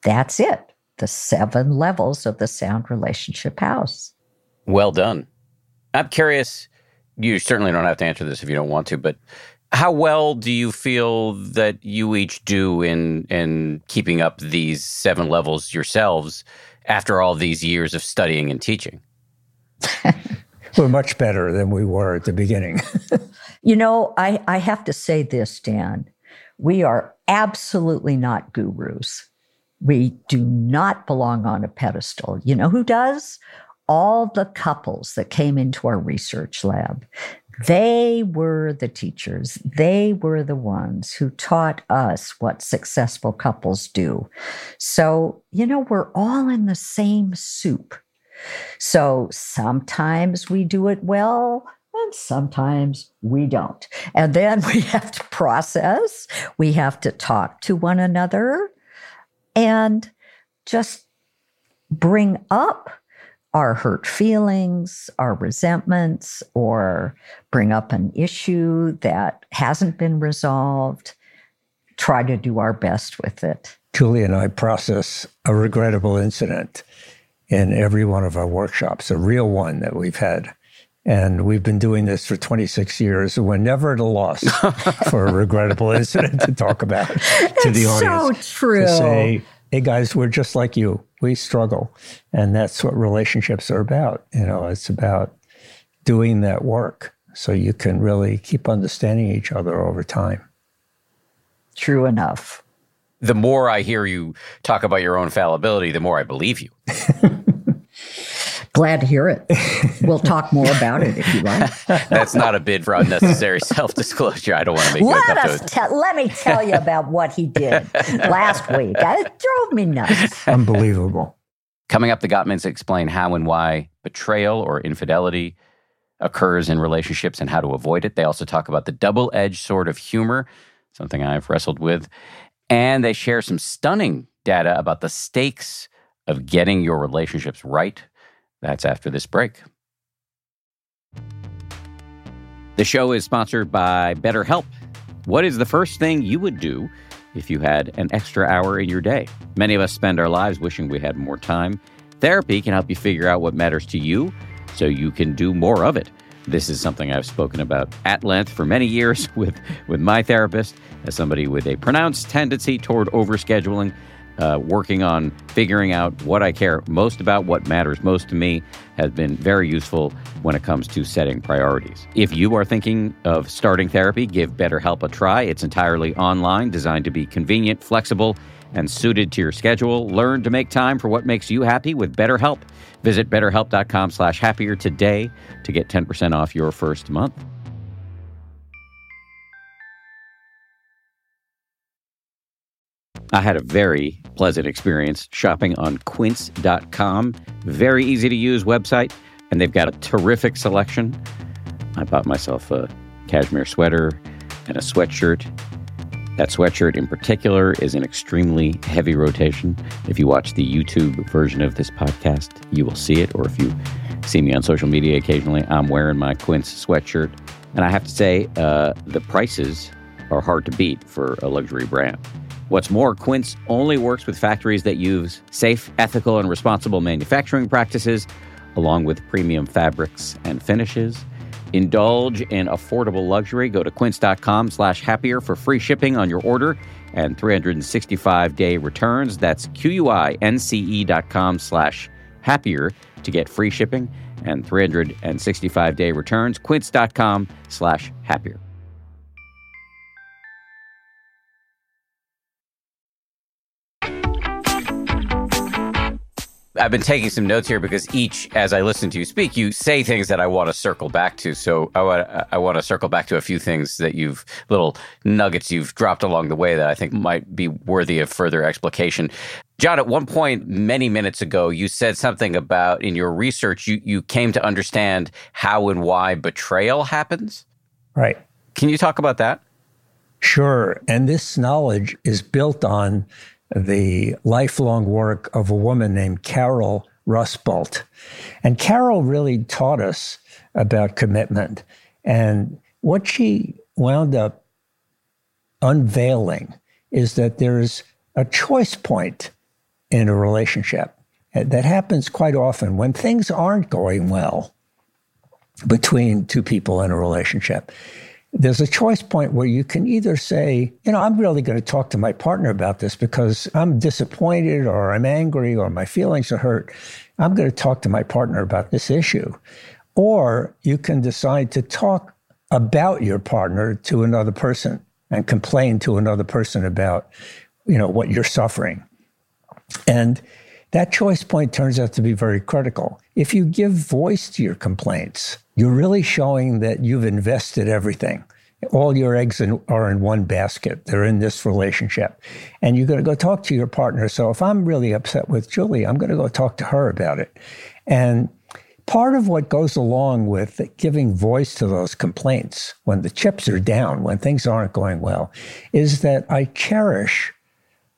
Speaker 2: That's it. The seven levels of the sound relationship house.
Speaker 1: Well done. I'm curious, you certainly don't have to answer this if you don't want to, but how well do you feel that you each do in in keeping up these seven levels yourselves after all these years of studying and teaching? (laughs)
Speaker 3: We're much better than we were at the beginning. (laughs)
Speaker 2: you know, I, I have to say this, Dan. We are absolutely not gurus. We do not belong on a pedestal. You know who does? All the couples that came into our research lab. They were the teachers. They were the ones who taught us what successful couples do. So, you know, we're all in the same soup. So sometimes we do it well, and sometimes we don't. And then (laughs) we have to process, we have to talk to one another, and just bring up our hurt feelings, our resentments, or bring up an issue that hasn't been resolved. Try to do our best with it.
Speaker 3: Julie and I process a regrettable incident in every one of our workshops, a real one that we've had. And we've been doing this for 26 years. We're never at a loss (laughs) for a regrettable incident to talk about to the audience.
Speaker 2: So true.
Speaker 3: To say, hey guys, we're just like you. We struggle. And that's what relationships are about. You know, it's about doing that work so you can really keep understanding each other over time.
Speaker 2: True enough.
Speaker 1: The more I hear you talk about your own fallibility, the more I believe you. (laughs)
Speaker 2: Glad to hear it. We'll talk more about it if you like. (laughs)
Speaker 1: That's not a bid for unnecessary (laughs) self disclosure. I don't want to make
Speaker 2: let us te- Let me tell you about what he did (laughs) last week. Uh, it drove me nuts.
Speaker 3: Unbelievable.
Speaker 1: Coming up, the Gottmans explain how and why betrayal or infidelity occurs in relationships and how to avoid it. They also talk about the double edged sword of humor, something I've wrestled with. And they share some stunning data about the stakes of getting your relationships right. That's after this break. The show is sponsored by BetterHelp. What is the first thing you would do if you had an extra hour in your day? Many of us spend our lives wishing we had more time. Therapy can help you figure out what matters to you so you can do more of it. This is something I've spoken about at length for many years (laughs) with, with my therapist, as somebody with a pronounced tendency toward overscheduling uh, working on figuring out what I care most about, what matters most to me, has been very useful when it comes to setting priorities. If you are thinking of starting therapy, give BetterHelp a try. It's entirely online, designed to be convenient, flexible, and suited to your schedule. Learn to make time for what makes you happy with BetterHelp. Visit betterhelp.com slash happier today to get 10% off your first month. I had a very pleasant experience shopping on quince.com. Very easy to use website, and they've got a terrific selection. I bought myself a cashmere sweater and a sweatshirt. That sweatshirt in particular is an extremely heavy rotation. If you watch the YouTube version of this podcast, you will see it. Or if you see me on social media occasionally, I'm wearing my Quince sweatshirt. And I have to say, uh, the prices are hard to beat for a luxury brand. What's more, Quince only works with factories that use safe, ethical, and responsible manufacturing practices, along with premium fabrics and finishes. Indulge in affordable luxury. Go to quince.com slash happier for free shipping on your order and 365-day returns. That's Q-U-I-N-C-E dot com slash happier to get free shipping and 365-day returns. Quince.com slash happier. I've been taking some notes here because each, as I listen to you speak, you say things that I want to circle back to. So I want I want to circle back to a few things that you've little nuggets you've dropped along the way that I think might be worthy of further explication. John, at one point many minutes ago, you said something about in your research you you came to understand how and why betrayal happens.
Speaker 3: Right.
Speaker 1: Can you talk about that?
Speaker 3: Sure. And this knowledge is built on the lifelong work of a woman named Caryl Rusbult. And Caryl really taught us about commitment. And what she wound up unveiling is that there's a choice point in a relationship that happens quite often when things aren't going well between two people in a relationship. There's a choice point where you can either say, you know, I'm really going to talk to my partner about this because I'm disappointed or I'm angry or my feelings are hurt. I'm going to talk to my partner about this issue. Or you can decide to talk about your partner to another person and complain to another person about, you know, what you're suffering. And that choice point turns out to be very critical. If you give voice to your complaints, you're really showing that you've invested everything. All your eggs in, are in one basket. They're in this relationship. And you're going to go talk to your partner. So if I'm really upset with Julie, I'm going to go talk to her about it. And part of what goes along with giving voice to those complaints when the chips are down, when things aren't going well, is that I cherish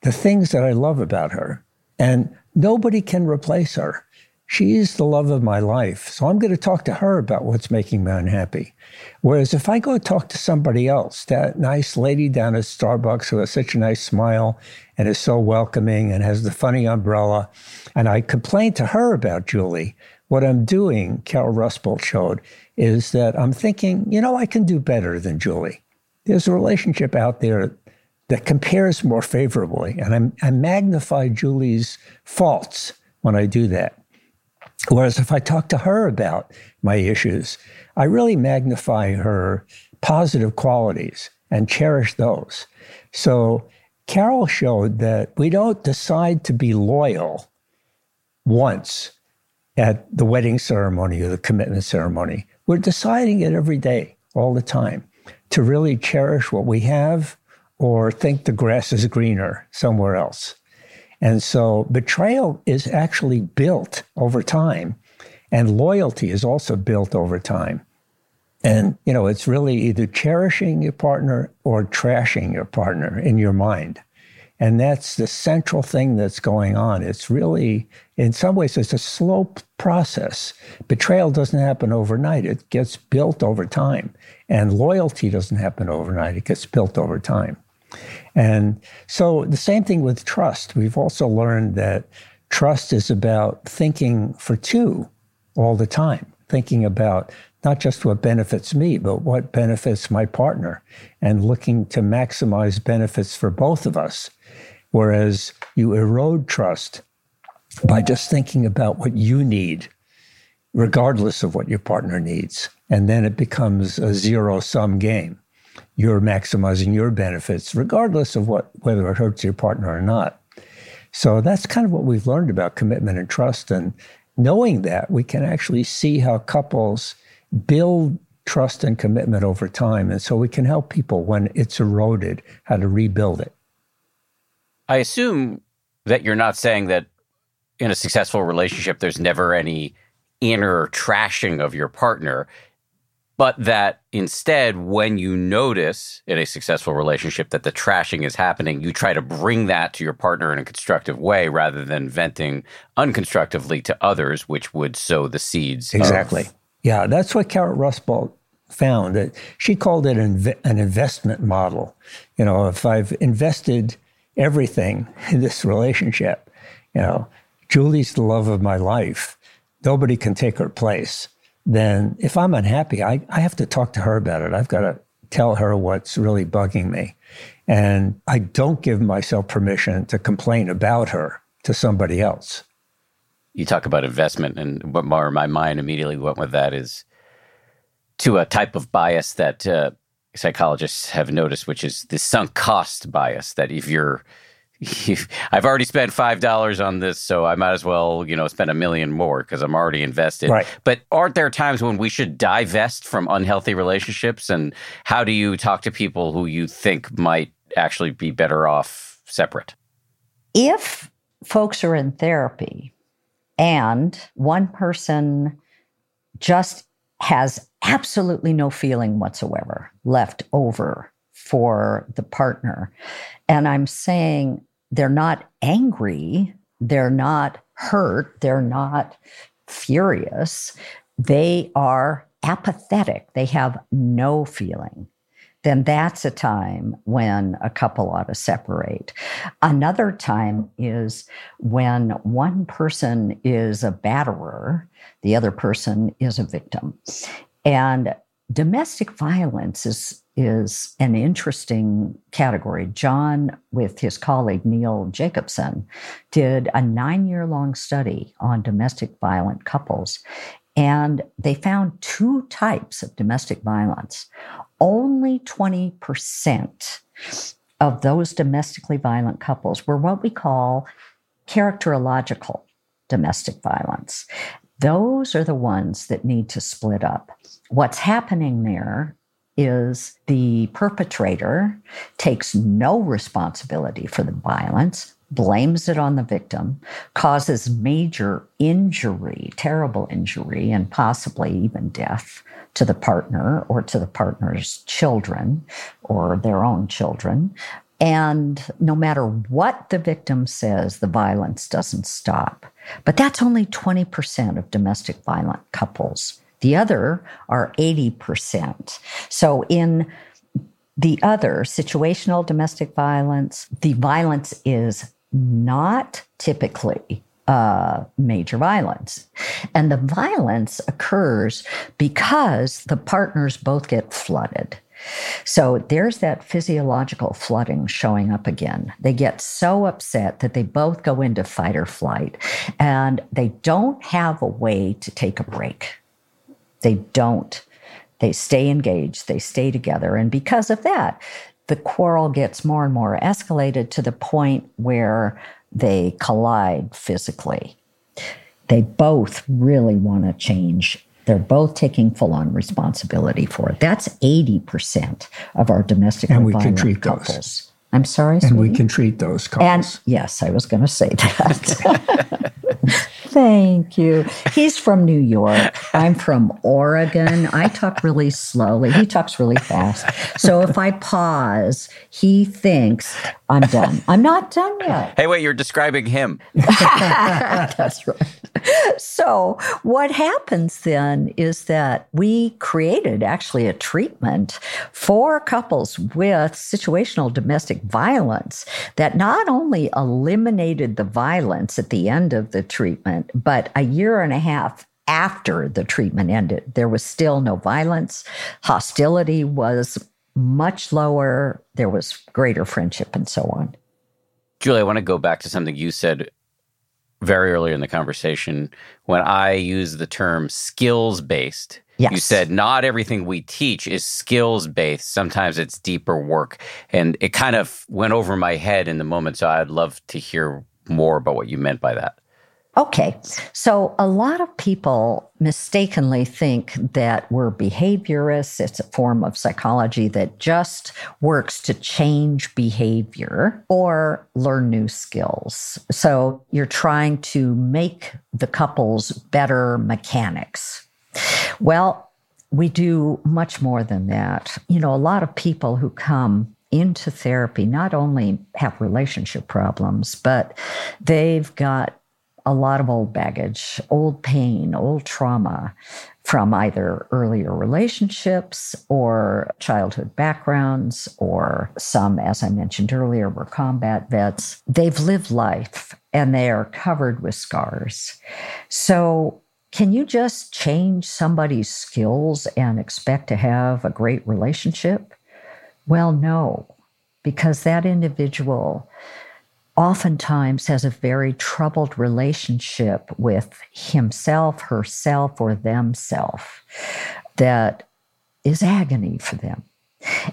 Speaker 3: the things that I love about her. And nobody can replace her. She's the love of my life. So I'm going to talk to her about what's making me unhappy. Whereas if I go talk to somebody else, that nice lady down at Starbucks who has such a nice smile and is so welcoming and has the funny umbrella, and I complain to her about Julie, what I'm doing, Caryl Rusbult showed, is that I'm thinking, you know, I can do better than Julie. There's a relationship out there that compares more favorably. And I'm, I magnify Julie's faults when I do that. Whereas if I talk to her about my issues, I really magnify her positive qualities and cherish those. So Caryl showed that we don't decide to be loyal once at the wedding ceremony or the commitment ceremony. We're deciding it every day, all the time, to really cherish what we have or think the grass is greener somewhere else. And so betrayal is actually built over time, and loyalty is also built over time. And, you know, it's really either cherishing your partner or trashing your partner in your mind. And that's the central thing that's going on. It's really, in some ways, it's a slow process. Betrayal doesn't happen overnight, it gets built over time. And loyalty doesn't happen overnight, it gets built over time. And so the same thing with trust. We've also learned that trust is about thinking for two all the time, thinking about not just what benefits me, but what benefits my partner, and looking to maximize benefits for both of us. Whereas you erode trust by just thinking about what you need, regardless of what your partner needs. And then it becomes a zero sum game you're maximizing your benefits, regardless of what whether it hurts your partner or not. So that's kind of what we've learned about commitment and trust. And knowing that, we can actually see how couples build trust and commitment over time. And so we can help people when it's eroded, how to rebuild it.
Speaker 1: I assume that you're not saying that in a successful relationship, there's never any inner trashing of your partner but that instead, when you notice in a successful relationship that the trashing is happening, you try to bring that to your partner in a constructive way rather than venting unconstructively to others, which would sow the seeds.
Speaker 3: Exactly.
Speaker 1: Of-
Speaker 3: yeah, that's what Caryl Rusbult found. That she called it an, an investment model. You know, if I've invested everything in this relationship, you know, Julie's the love of my life. Nobody can take her place then if I'm unhappy, I, I have to talk to her about it. I've got to tell her what's really bugging me. And I don't give myself permission to complain about her to somebody else.
Speaker 1: You talk about investment, and what more my mind immediately went with that is to a type of bias that uh, psychologists have noticed, which is the sunk cost bias. That if you're (laughs) I've already spent five dollars on this, so I might as well, you know, spend a million more because I'm already invested.
Speaker 3: Right.
Speaker 1: But aren't there times when we should divest from unhealthy relationships? And how do you talk to people who you think might actually be better off separate?
Speaker 2: If folks are in therapy and one person just has absolutely no feeling whatsoever left over for the partner. And I'm saying they're not angry, they're not hurt, they're not furious. They are apathetic, they have no feeling then that's a time when a couple ought to separate. Another time is when one person is a batterer, the other person is a victim. And domestic violence is is an interesting category. John, with his colleague Neil Jacobson, did a nine year long study on domestic violent couples. And they found two types of domestic violence only 20% of those domestically violent couples were what we call characterological domestic violence. Those are the ones that need to split up. What's happening there is the perpetrator takes no responsibility for the violence, blames it on the victim, causes major injury, terrible injury, and possibly even death to the partner or to the partner's children or their own children. And no matter what the victim says, the violence doesn't stop. But that's only 20% of domestic violent couples. The other are 80%. So in the other, situational domestic violence, the violence is not typically uh, major violence. And the violence occurs because the partners both get flooded. So there's that physiological flooding showing up again. They get so upset that they both go into fight or flight and they don't have a way to take a break. They don't. They stay engaged, they stay together. And because of that, the quarrel gets more and more escalated to the point where they collide physically. They both really want to change. They're both taking full on responsibility for it. That's 80% of our domestic and we can treat couples. Those. I'm sorry,
Speaker 3: and we can treat those couples.
Speaker 2: And yes, I was going to say that. (laughs) (laughs) Thank you. He's from New York. I'm from Oregon. I talk really slowly. He talks really fast. So if I pause, he thinks I'm done. I'm not done yet.
Speaker 1: Hey, wait, you're describing him. (laughs)
Speaker 2: That's right. So, what happens then is that we created actually a treatment for couples with situational domestic violence that not only eliminated the violence at the end of the treatment, but a year and a half after the treatment ended, there was still no violence. Hostility was much lower. There was greater friendship and so on.
Speaker 1: Julie, I want to go back to something you said very early in the conversation when I used the term skills based.
Speaker 2: Yes.
Speaker 1: You said not everything we teach is skills based. Sometimes it's deeper work. And it kind of went over my head in the moment. So I'd love to hear more about what you meant by that.
Speaker 2: Okay. So a lot of people mistakenly think that we're behaviorists. It's a form of psychology that just works to change behavior or learn new skills. So you're trying to make the couples better mechanics. Well, we do much more than that. You know, a lot of people who come into therapy not only have relationship problems, but they've got a lot of old baggage, old pain, old trauma from either earlier relationships or childhood backgrounds, or some, as I mentioned earlier, were combat vets. They've lived life and they are covered with scars. So, can you just change somebody's skills and expect to have a great relationship? Well, no, because that individual oftentimes has a very troubled relationship with himself, herself, or themself that is agony for them.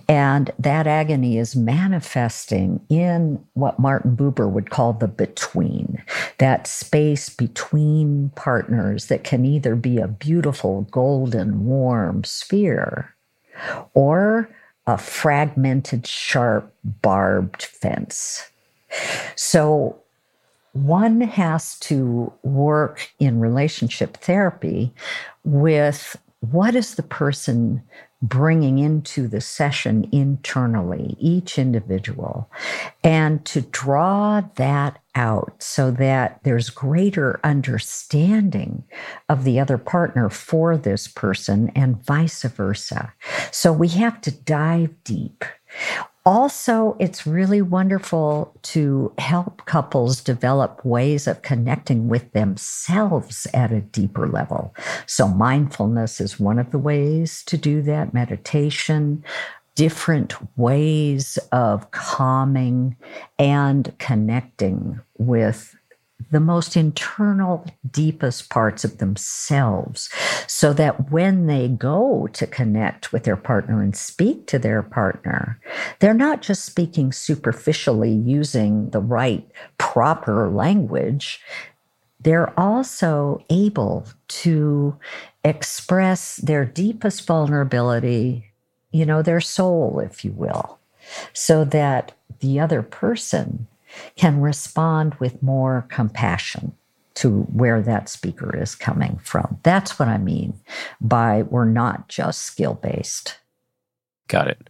Speaker 2: And that agony is manifesting in what Martin Buber would call the between, that space between partners that can either be a beautiful, golden, warm sphere or a fragmented, sharp, barbed fence so one has to work in relationship therapy with what is the person bringing into the session internally, each individual, and to draw that out so that there's greater understanding of the other partner for this person and vice versa. So we have to dive deep. Also, it's really wonderful to help couples develop ways of connecting with themselves at a deeper level. So, mindfulness is one of the ways to do that, meditation, different ways of calming and connecting with the most internal, deepest parts of themselves, so that when they go to connect with their partner and speak to their partner, they're not just speaking superficially using the right, proper language. They're also able to express their deepest vulnerability, you know, their soul, if you will, so that the other person can respond with more compassion to where that speaker is coming from. That's what I mean by we're not just skill based.
Speaker 1: Got it.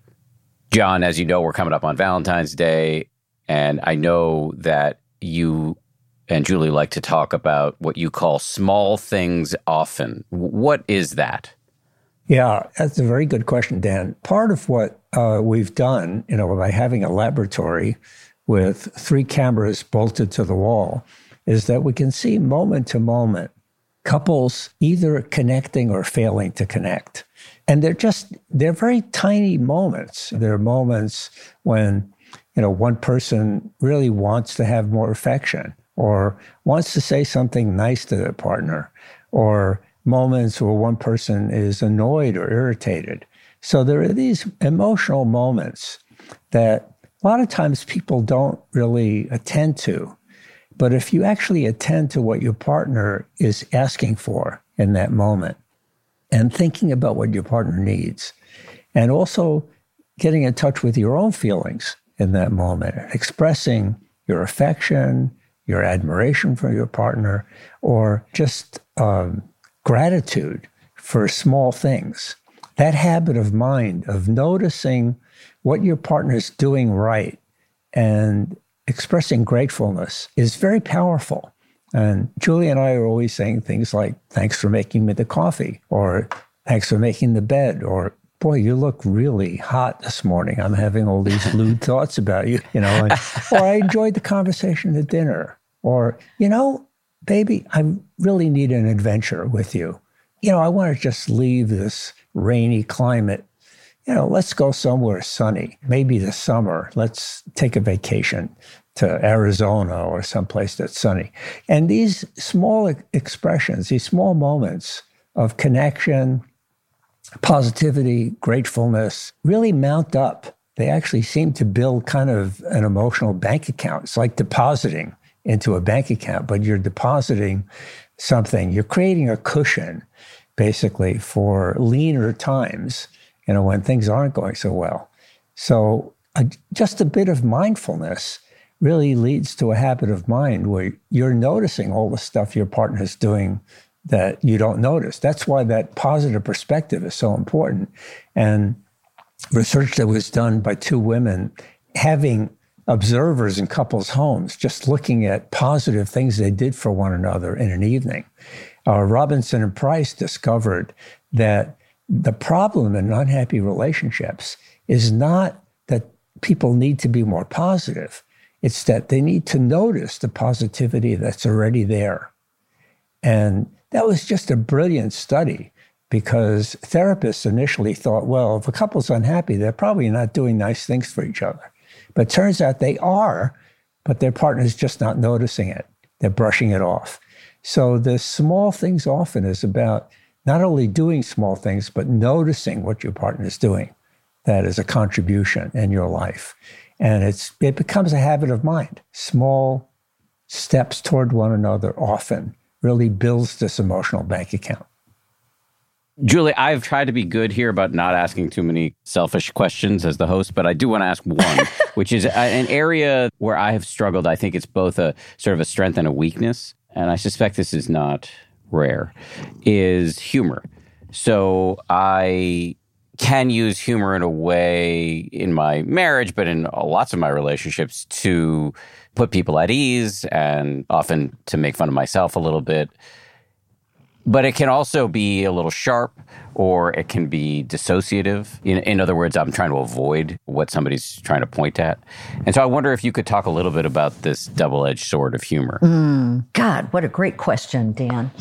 Speaker 1: John, as you know, we're coming up on Valentine's Day, and I know that you and Julie like to talk about what you call small things often. What is that?
Speaker 3: Yeah, that's a very good question, Dan. Part of what uh, we've done, you know, by having a laboratory with three cameras bolted to the wall is that we can see moment to moment couples either connecting or failing to connect. And they're just, they're very tiny moments. There are moments when, you know, one person really wants to have more affection or wants to say something nice to their partner or moments where one person is annoyed or irritated. So there are these emotional moments that a lot of times people don't really attend to. But if you actually attend to what your partner is asking for in that moment and thinking about what your partner needs, and also getting in touch with your own feelings in that moment, expressing your affection, your admiration for your partner, or just um, gratitude for small things. That habit of mind of noticing what your partner is doing right and expressing gratefulness is very powerful. And Julie and I are always saying things like, thanks for making me the coffee, or thanks for making the bed, or boy, you look really hot this morning. I'm having all these (laughs) lewd thoughts about you, you know, and, or I enjoyed the conversation at dinner, or, you know, baby, I really need an adventure with you. You know, I want to just leave this rainy climate you know, let's go somewhere sunny, maybe the summer. Let's take a vacation to Arizona or someplace that's sunny. And these small expressions, these small moments of connection, positivity, gratefulness really mount up. They actually seem to build kind of an emotional bank account. It's like depositing into a bank account, but you're depositing something, you're creating a cushion basically for leaner times you know, when things aren't going so well. So just a bit of mindfulness really leads to a habit of mind where you're noticing all the stuff your partner is doing that you don't notice. That's why that positive perspective is so important. And research that was done by two women having observers in couples' homes, just looking at positive things they did for one another in an evening. Uh, Robinson and Price discovered that the problem in unhappy relationships is not that people need to be more positive, it's that they need to notice the positivity that's already there. And that was just a brilliant study because therapists initially thought, well, if a couple's unhappy, they're probably not doing nice things for each other. But turns out they are, but their partner's just not noticing it. They're brushing it off. So the small things often is about not only doing small things, but noticing what your partner is doing that is a contribution in your life. And it's it becomes a habit of mind. Small steps toward one another often really builds this emotional bank account.
Speaker 1: Julie, I've tried to be good here about not asking too many selfish questions as the host, but I do want to ask one, (laughs) which is uh, an area where I have struggled. I think it's both a sort of a strength and a weakness. And I suspect this is not rare is humor. So I can use humor in a way in my marriage, but in lots of my relationships to put people at ease and often to make fun of myself a little bit. But it can also be a little sharp or it can be dissociative. In, in other words, I'm trying to avoid what somebody's trying to point at. And so I wonder if you could talk a little bit about this double edged sword of humor.
Speaker 2: Mm, God, what a great question, Dan.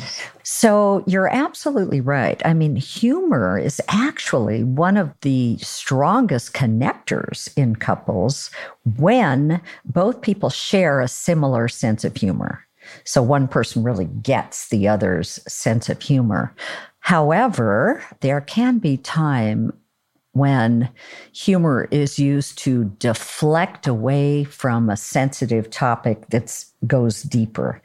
Speaker 2: So you're absolutely right. I mean, humor is actually one of the strongest connectors in couples when both people share a similar sense of humor. So one person really gets the other's sense of humor. However, there can be time when humor is used to deflect away from a sensitive topic that goes deeper.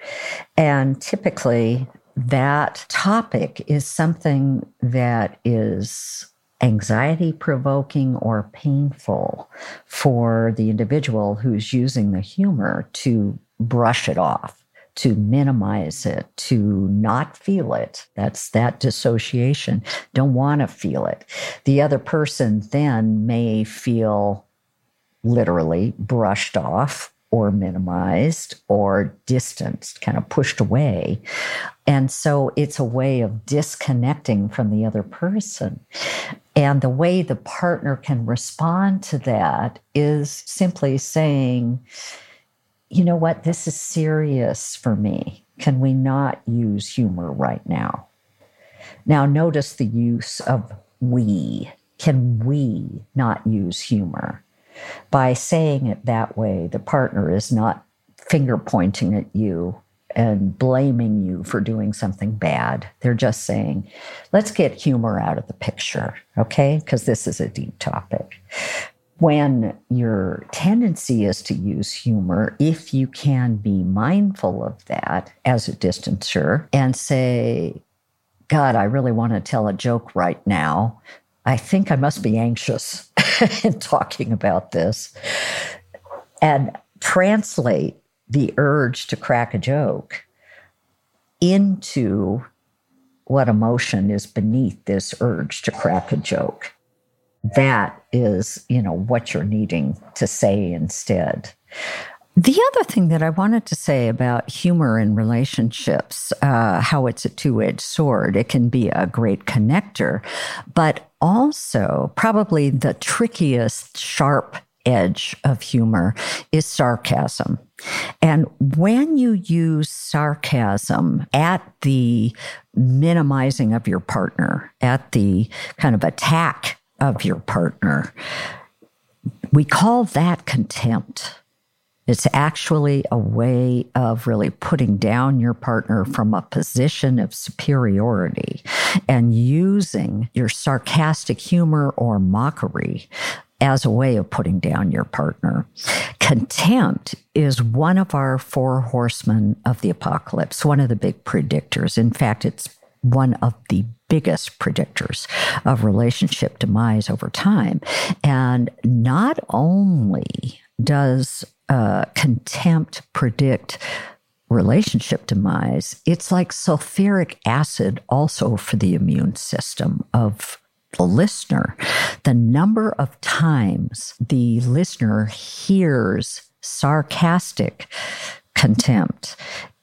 Speaker 2: And typically, that topic is something that is anxiety provoking or painful for the individual who's using the humor to brush it off to minimize it, to not feel it. That's that dissociation. Don't want to feel it. The other person then may feel literally brushed off or minimized or distanced, kind of pushed away. And so it's a way of disconnecting from the other person. And the way the partner can respond to that is simply saying, you know what, this is serious for me. Can we not use humor right now? Now, notice the use of we. Can we not use humor? By saying it that way, the partner is not finger pointing at you and blaming you for doing something bad. They're just saying, let's get humor out of the picture, okay? Because this is a deep topic when your tendency is to use humor, if you can be mindful of that as a distancer and say, God, I really want to tell a joke right now. I think I must be anxious (laughs) in talking about this. And translate the urge to crack a joke into what emotion is beneath this urge to crack a joke that is, you know, what you're needing to say instead. The other thing that I wanted to say about humor in relationships, uh, how it's a two edged sword, it can be a great connector, but also probably the trickiest, sharp edge of humor is sarcasm. And when you use sarcasm at the minimizing of your partner, at the kind of attack of your partner. We call that contempt. It's actually a way of really putting down your partner from a position of superiority and using your sarcastic humor or mockery as a way of putting down your partner. Contempt is one of our four horsemen of the apocalypse, one of the big predictors. In fact, it's one of the biggest predictors of relationship demise over time. And not only does uh, contempt predict relationship demise, it's like sulfuric acid also for the immune system of the listener. The number of times the listener hears sarcastic contempt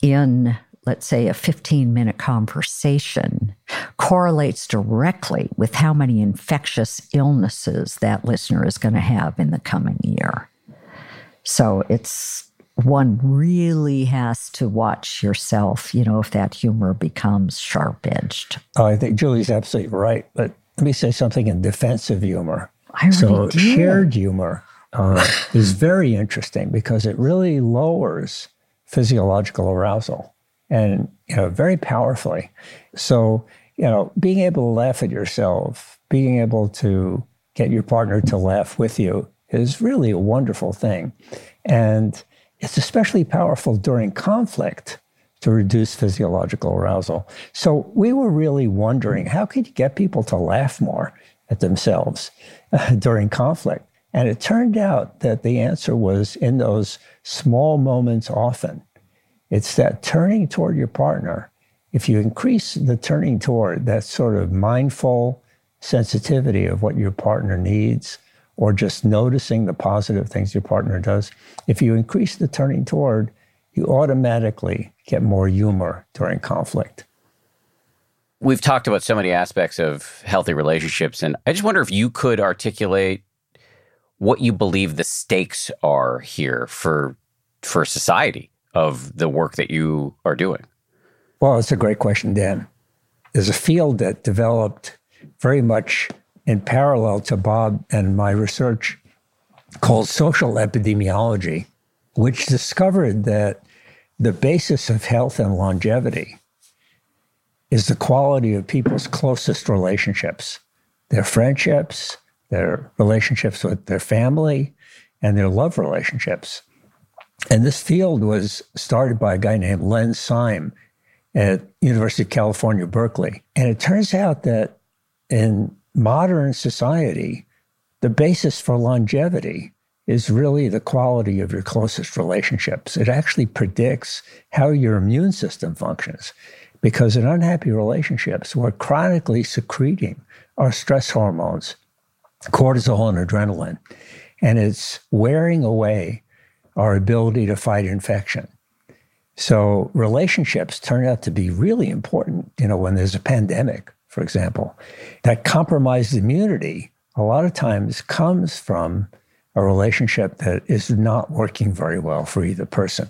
Speaker 2: in let's say, a 15 minute conversation correlates directly with how many infectious illnesses that listener is going to have in the coming year. So it's one really has to watch yourself, you know, if that humor becomes sharp edged.
Speaker 3: Oh, I think Julie's absolutely right. But let me say something in defense of humor.
Speaker 2: I
Speaker 3: so,
Speaker 2: did.
Speaker 3: shared humor uh, is very interesting because it really lowers physiological arousal and you know very powerfully. So you know, being able to laugh at yourself, being able to get your partner to laugh with you is really a wonderful thing, and it's especially powerful during conflict to reduce physiological arousal. So we were really wondering how could you get people to laugh more at themselves uh, (laughs) during conflict? And it turned out that the answer was in those small moments often it's that turning toward your partner if you increase the turning toward that sort of mindful sensitivity of what your partner needs, or just noticing the positive things your partner does, if you increase the turning toward, you automatically get more humor during conflict.
Speaker 1: We've talked about so many aspects of healthy relationships, and I just wonder if you could articulate what you believe the stakes are here for for society of the work that you are doing.
Speaker 3: Well, it's a great question, Dan. There's a field that developed very much in parallel to Bob and my research called social epidemiology, which discovered that the basis of health and longevity is the quality of people's closest relationships, their friendships, their relationships with their family, and their love relationships. And this field was started by a guy named Len Syme at University of California, Berkeley. And it turns out that in modern society, the basis for longevity is really the quality of your closest relationships. It actually predicts how your immune system functions. Because in unhappy relationships, we're chronically secreting our stress hormones, cortisol and adrenaline, and it's wearing away our ability to fight infection. So relationships turn out to be really important, you know, when there's a pandemic for example. That compromised immunity a lot of times comes from a relationship that is not working very well for either person.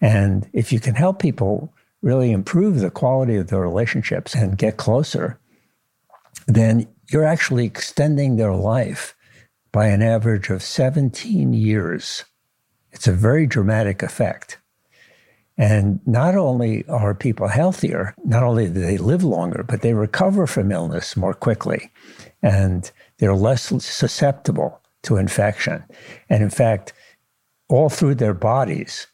Speaker 3: And if you can help people really improve the quality of their relationships and get closer, then you're actually extending their life by an average of 17 years. It's a very dramatic effect. And not only are people healthier, not only do they live longer, but they recover from illness more quickly and they're less susceptible to infection. And in fact, all through their bodies,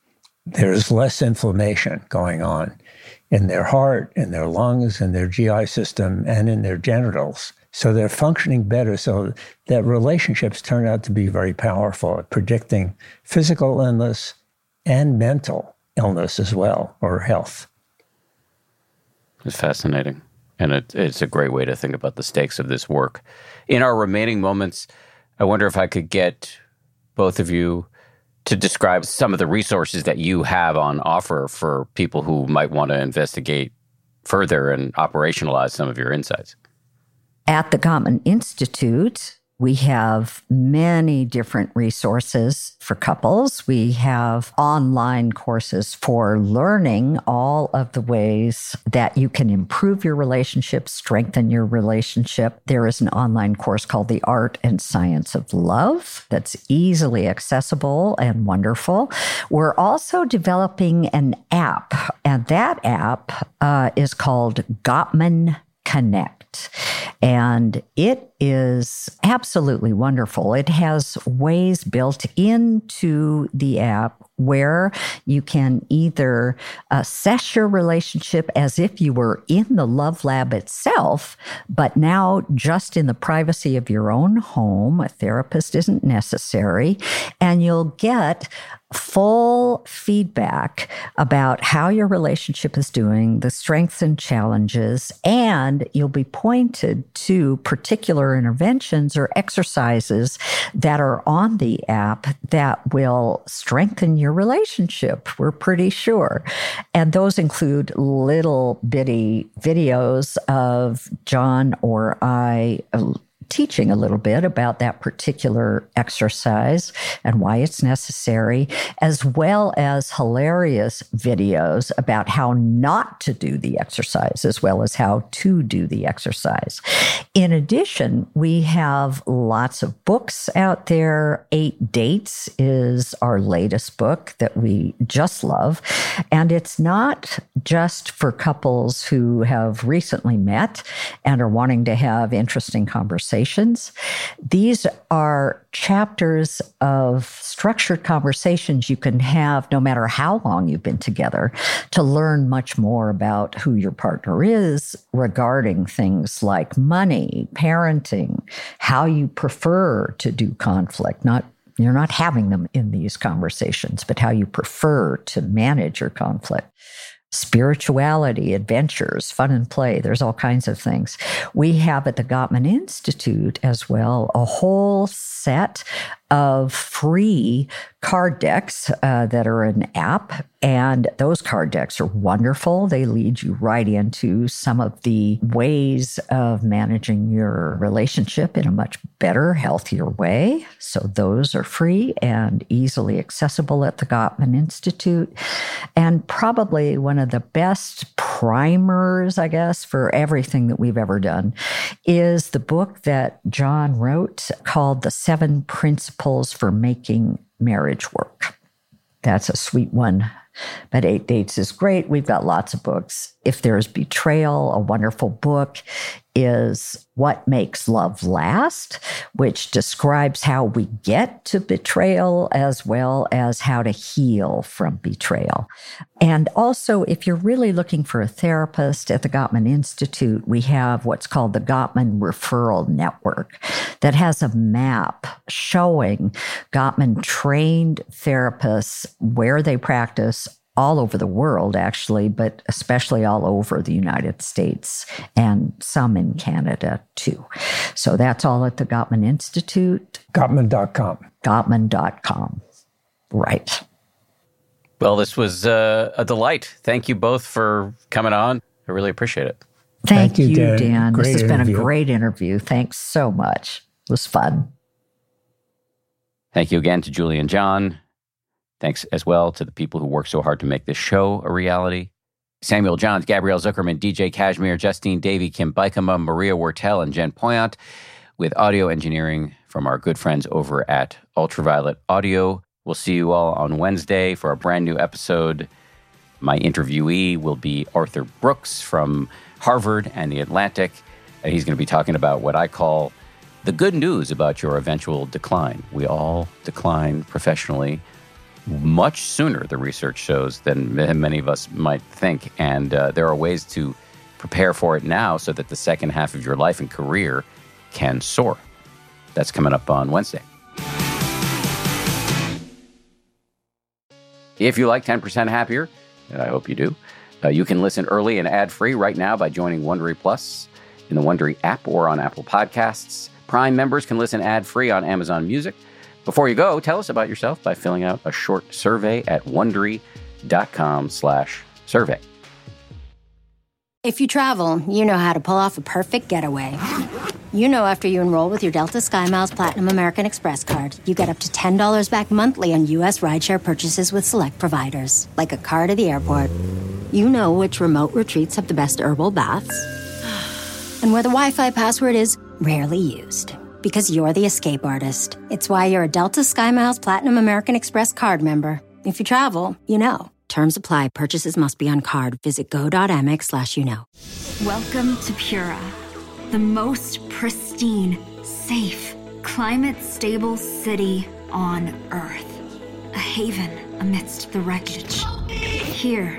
Speaker 3: there's less inflammation going on in their heart, in their lungs, in their GI system, and in their genitals. So they're functioning better. So that relationships turn out to be very powerful at predicting physical illness and mental illness as well or health.
Speaker 1: It's fascinating. And it, it's a great way to think about the stakes of this work. In our remaining moments, I wonder if I could get both of you to describe some of the resources that you have on offer for people who might want to investigate further and operationalize some of your insights.
Speaker 2: At the Gottman Institute, we have many different resources for couples. We have online courses for learning all of the ways that you can improve your relationship, strengthen your relationship. There is an online course called The Art and Science of Love that's easily accessible and wonderful. We're also developing an app, and that app uh, is called Gottman Connect. And it is absolutely wonderful. It has ways built into the app where you can either uh, assess your relationship as if you were in the love lab itself, but now just in the privacy of your own home. A therapist isn't necessary. And you'll get full feedback about how your relationship is doing, the strengths and challenges, and you'll be pointed to particular interventions or exercises that are on the app that will strengthen your relationship. We're pretty sure. And those include little bitty videos of John or I uh, teaching a little bit about that particular exercise and why it's necessary, as well as hilarious videos about how not to do the exercise, as well as how to do the exercise. In addition, we have lots of books out there. Eight Dates is our latest book that we just love. And it's not just for couples who have recently met and are wanting to have interesting conversations conversations. These are chapters of structured conversations you can have no matter how long you've been together to learn much more about who your partner is regarding things like money, parenting, how you prefer to do conflict, not you're not having them in these conversations, but how you prefer to manage your conflict. Spirituality, adventures, fun and play. There's all kinds of things. We have at the Gottman Institute as well a whole set of free card decks uh, that are an app. And those card decks are wonderful. They lead you right into some of the ways of managing your relationship in a much better, healthier way. So those are free and easily accessible at the Gottman Institute. And probably one of the best primers, I guess, for everything that we've ever done is the book that John wrote called The Seven Principles for Making Marriage Work. That's a sweet one. But Eight Dates is great. We've got lots of books. If There's Betrayal, a wonderful book is What Makes Love Last, which describes how we get to betrayal as well as how to heal from betrayal. And also, if you're really looking for a therapist at the Gottman Institute, we have what's called the Gottman Referral Network that has a map showing Gottman trained therapists where they practice all over the world, actually, but especially all over the United States and some in Canada too. So that's all at the Gottman Institute.
Speaker 3: Gottman.com.
Speaker 2: Gottman.com. Right.
Speaker 1: Well, this was uh, a delight. Thank you both for coming on. I really appreciate it.
Speaker 2: Thank, Thank you, Dan. Dan. This has interview. been a great interview. Thanks so much. It was fun.
Speaker 1: Thank you again to Julie and John. Thanks as well to the people who work so hard to make this show a reality. Samuel Johns, Gabrielle Zuckerman, DJ Cashmere, Justine Davy, Kim Bikama, Maria Wurttele, and Jen Poyant, with audio engineering from our good friends over at Ultraviolet Audio. We'll see you all on Wednesday for a brand new episode. My interviewee will be Arthur Brooks from Harvard and The Atlantic, and he's going to be talking about what I call the good news about your eventual decline. We all decline professionally much sooner, the research shows, than many of us might think. And uh, there are ways to prepare for it now so that the second half of your life and career can soar. That's coming up on Wednesday. If you like 10% Happier, and I hope you do, uh, you can listen early and ad free right now by joining Wondery Plus in the Wondery app or on Apple Podcasts. Prime members can listen ad free on Amazon Music. Before you go, tell us about yourself by filling out a short survey at wondery.com slash survey.
Speaker 5: If you travel, you know how to pull off a perfect getaway. You know after you enroll with your Delta SkyMiles Platinum American Express card, you get up to $10 back monthly on U.S. rideshare purchases with select providers, like a car to the airport. You know which remote retreats have the best herbal baths, (sighs) and where the Wi Fi password is rarely used because you're the escape artist. It's why you're a Delta SkyMiles Platinum American Express card member. If you travel, you know. Terms apply. Purchases must be on card. Visit go.amex slash you know.
Speaker 6: Welcome to Pura, the most pristine, safe, climate-stable city on Earth. A haven amidst the wreckage. Here,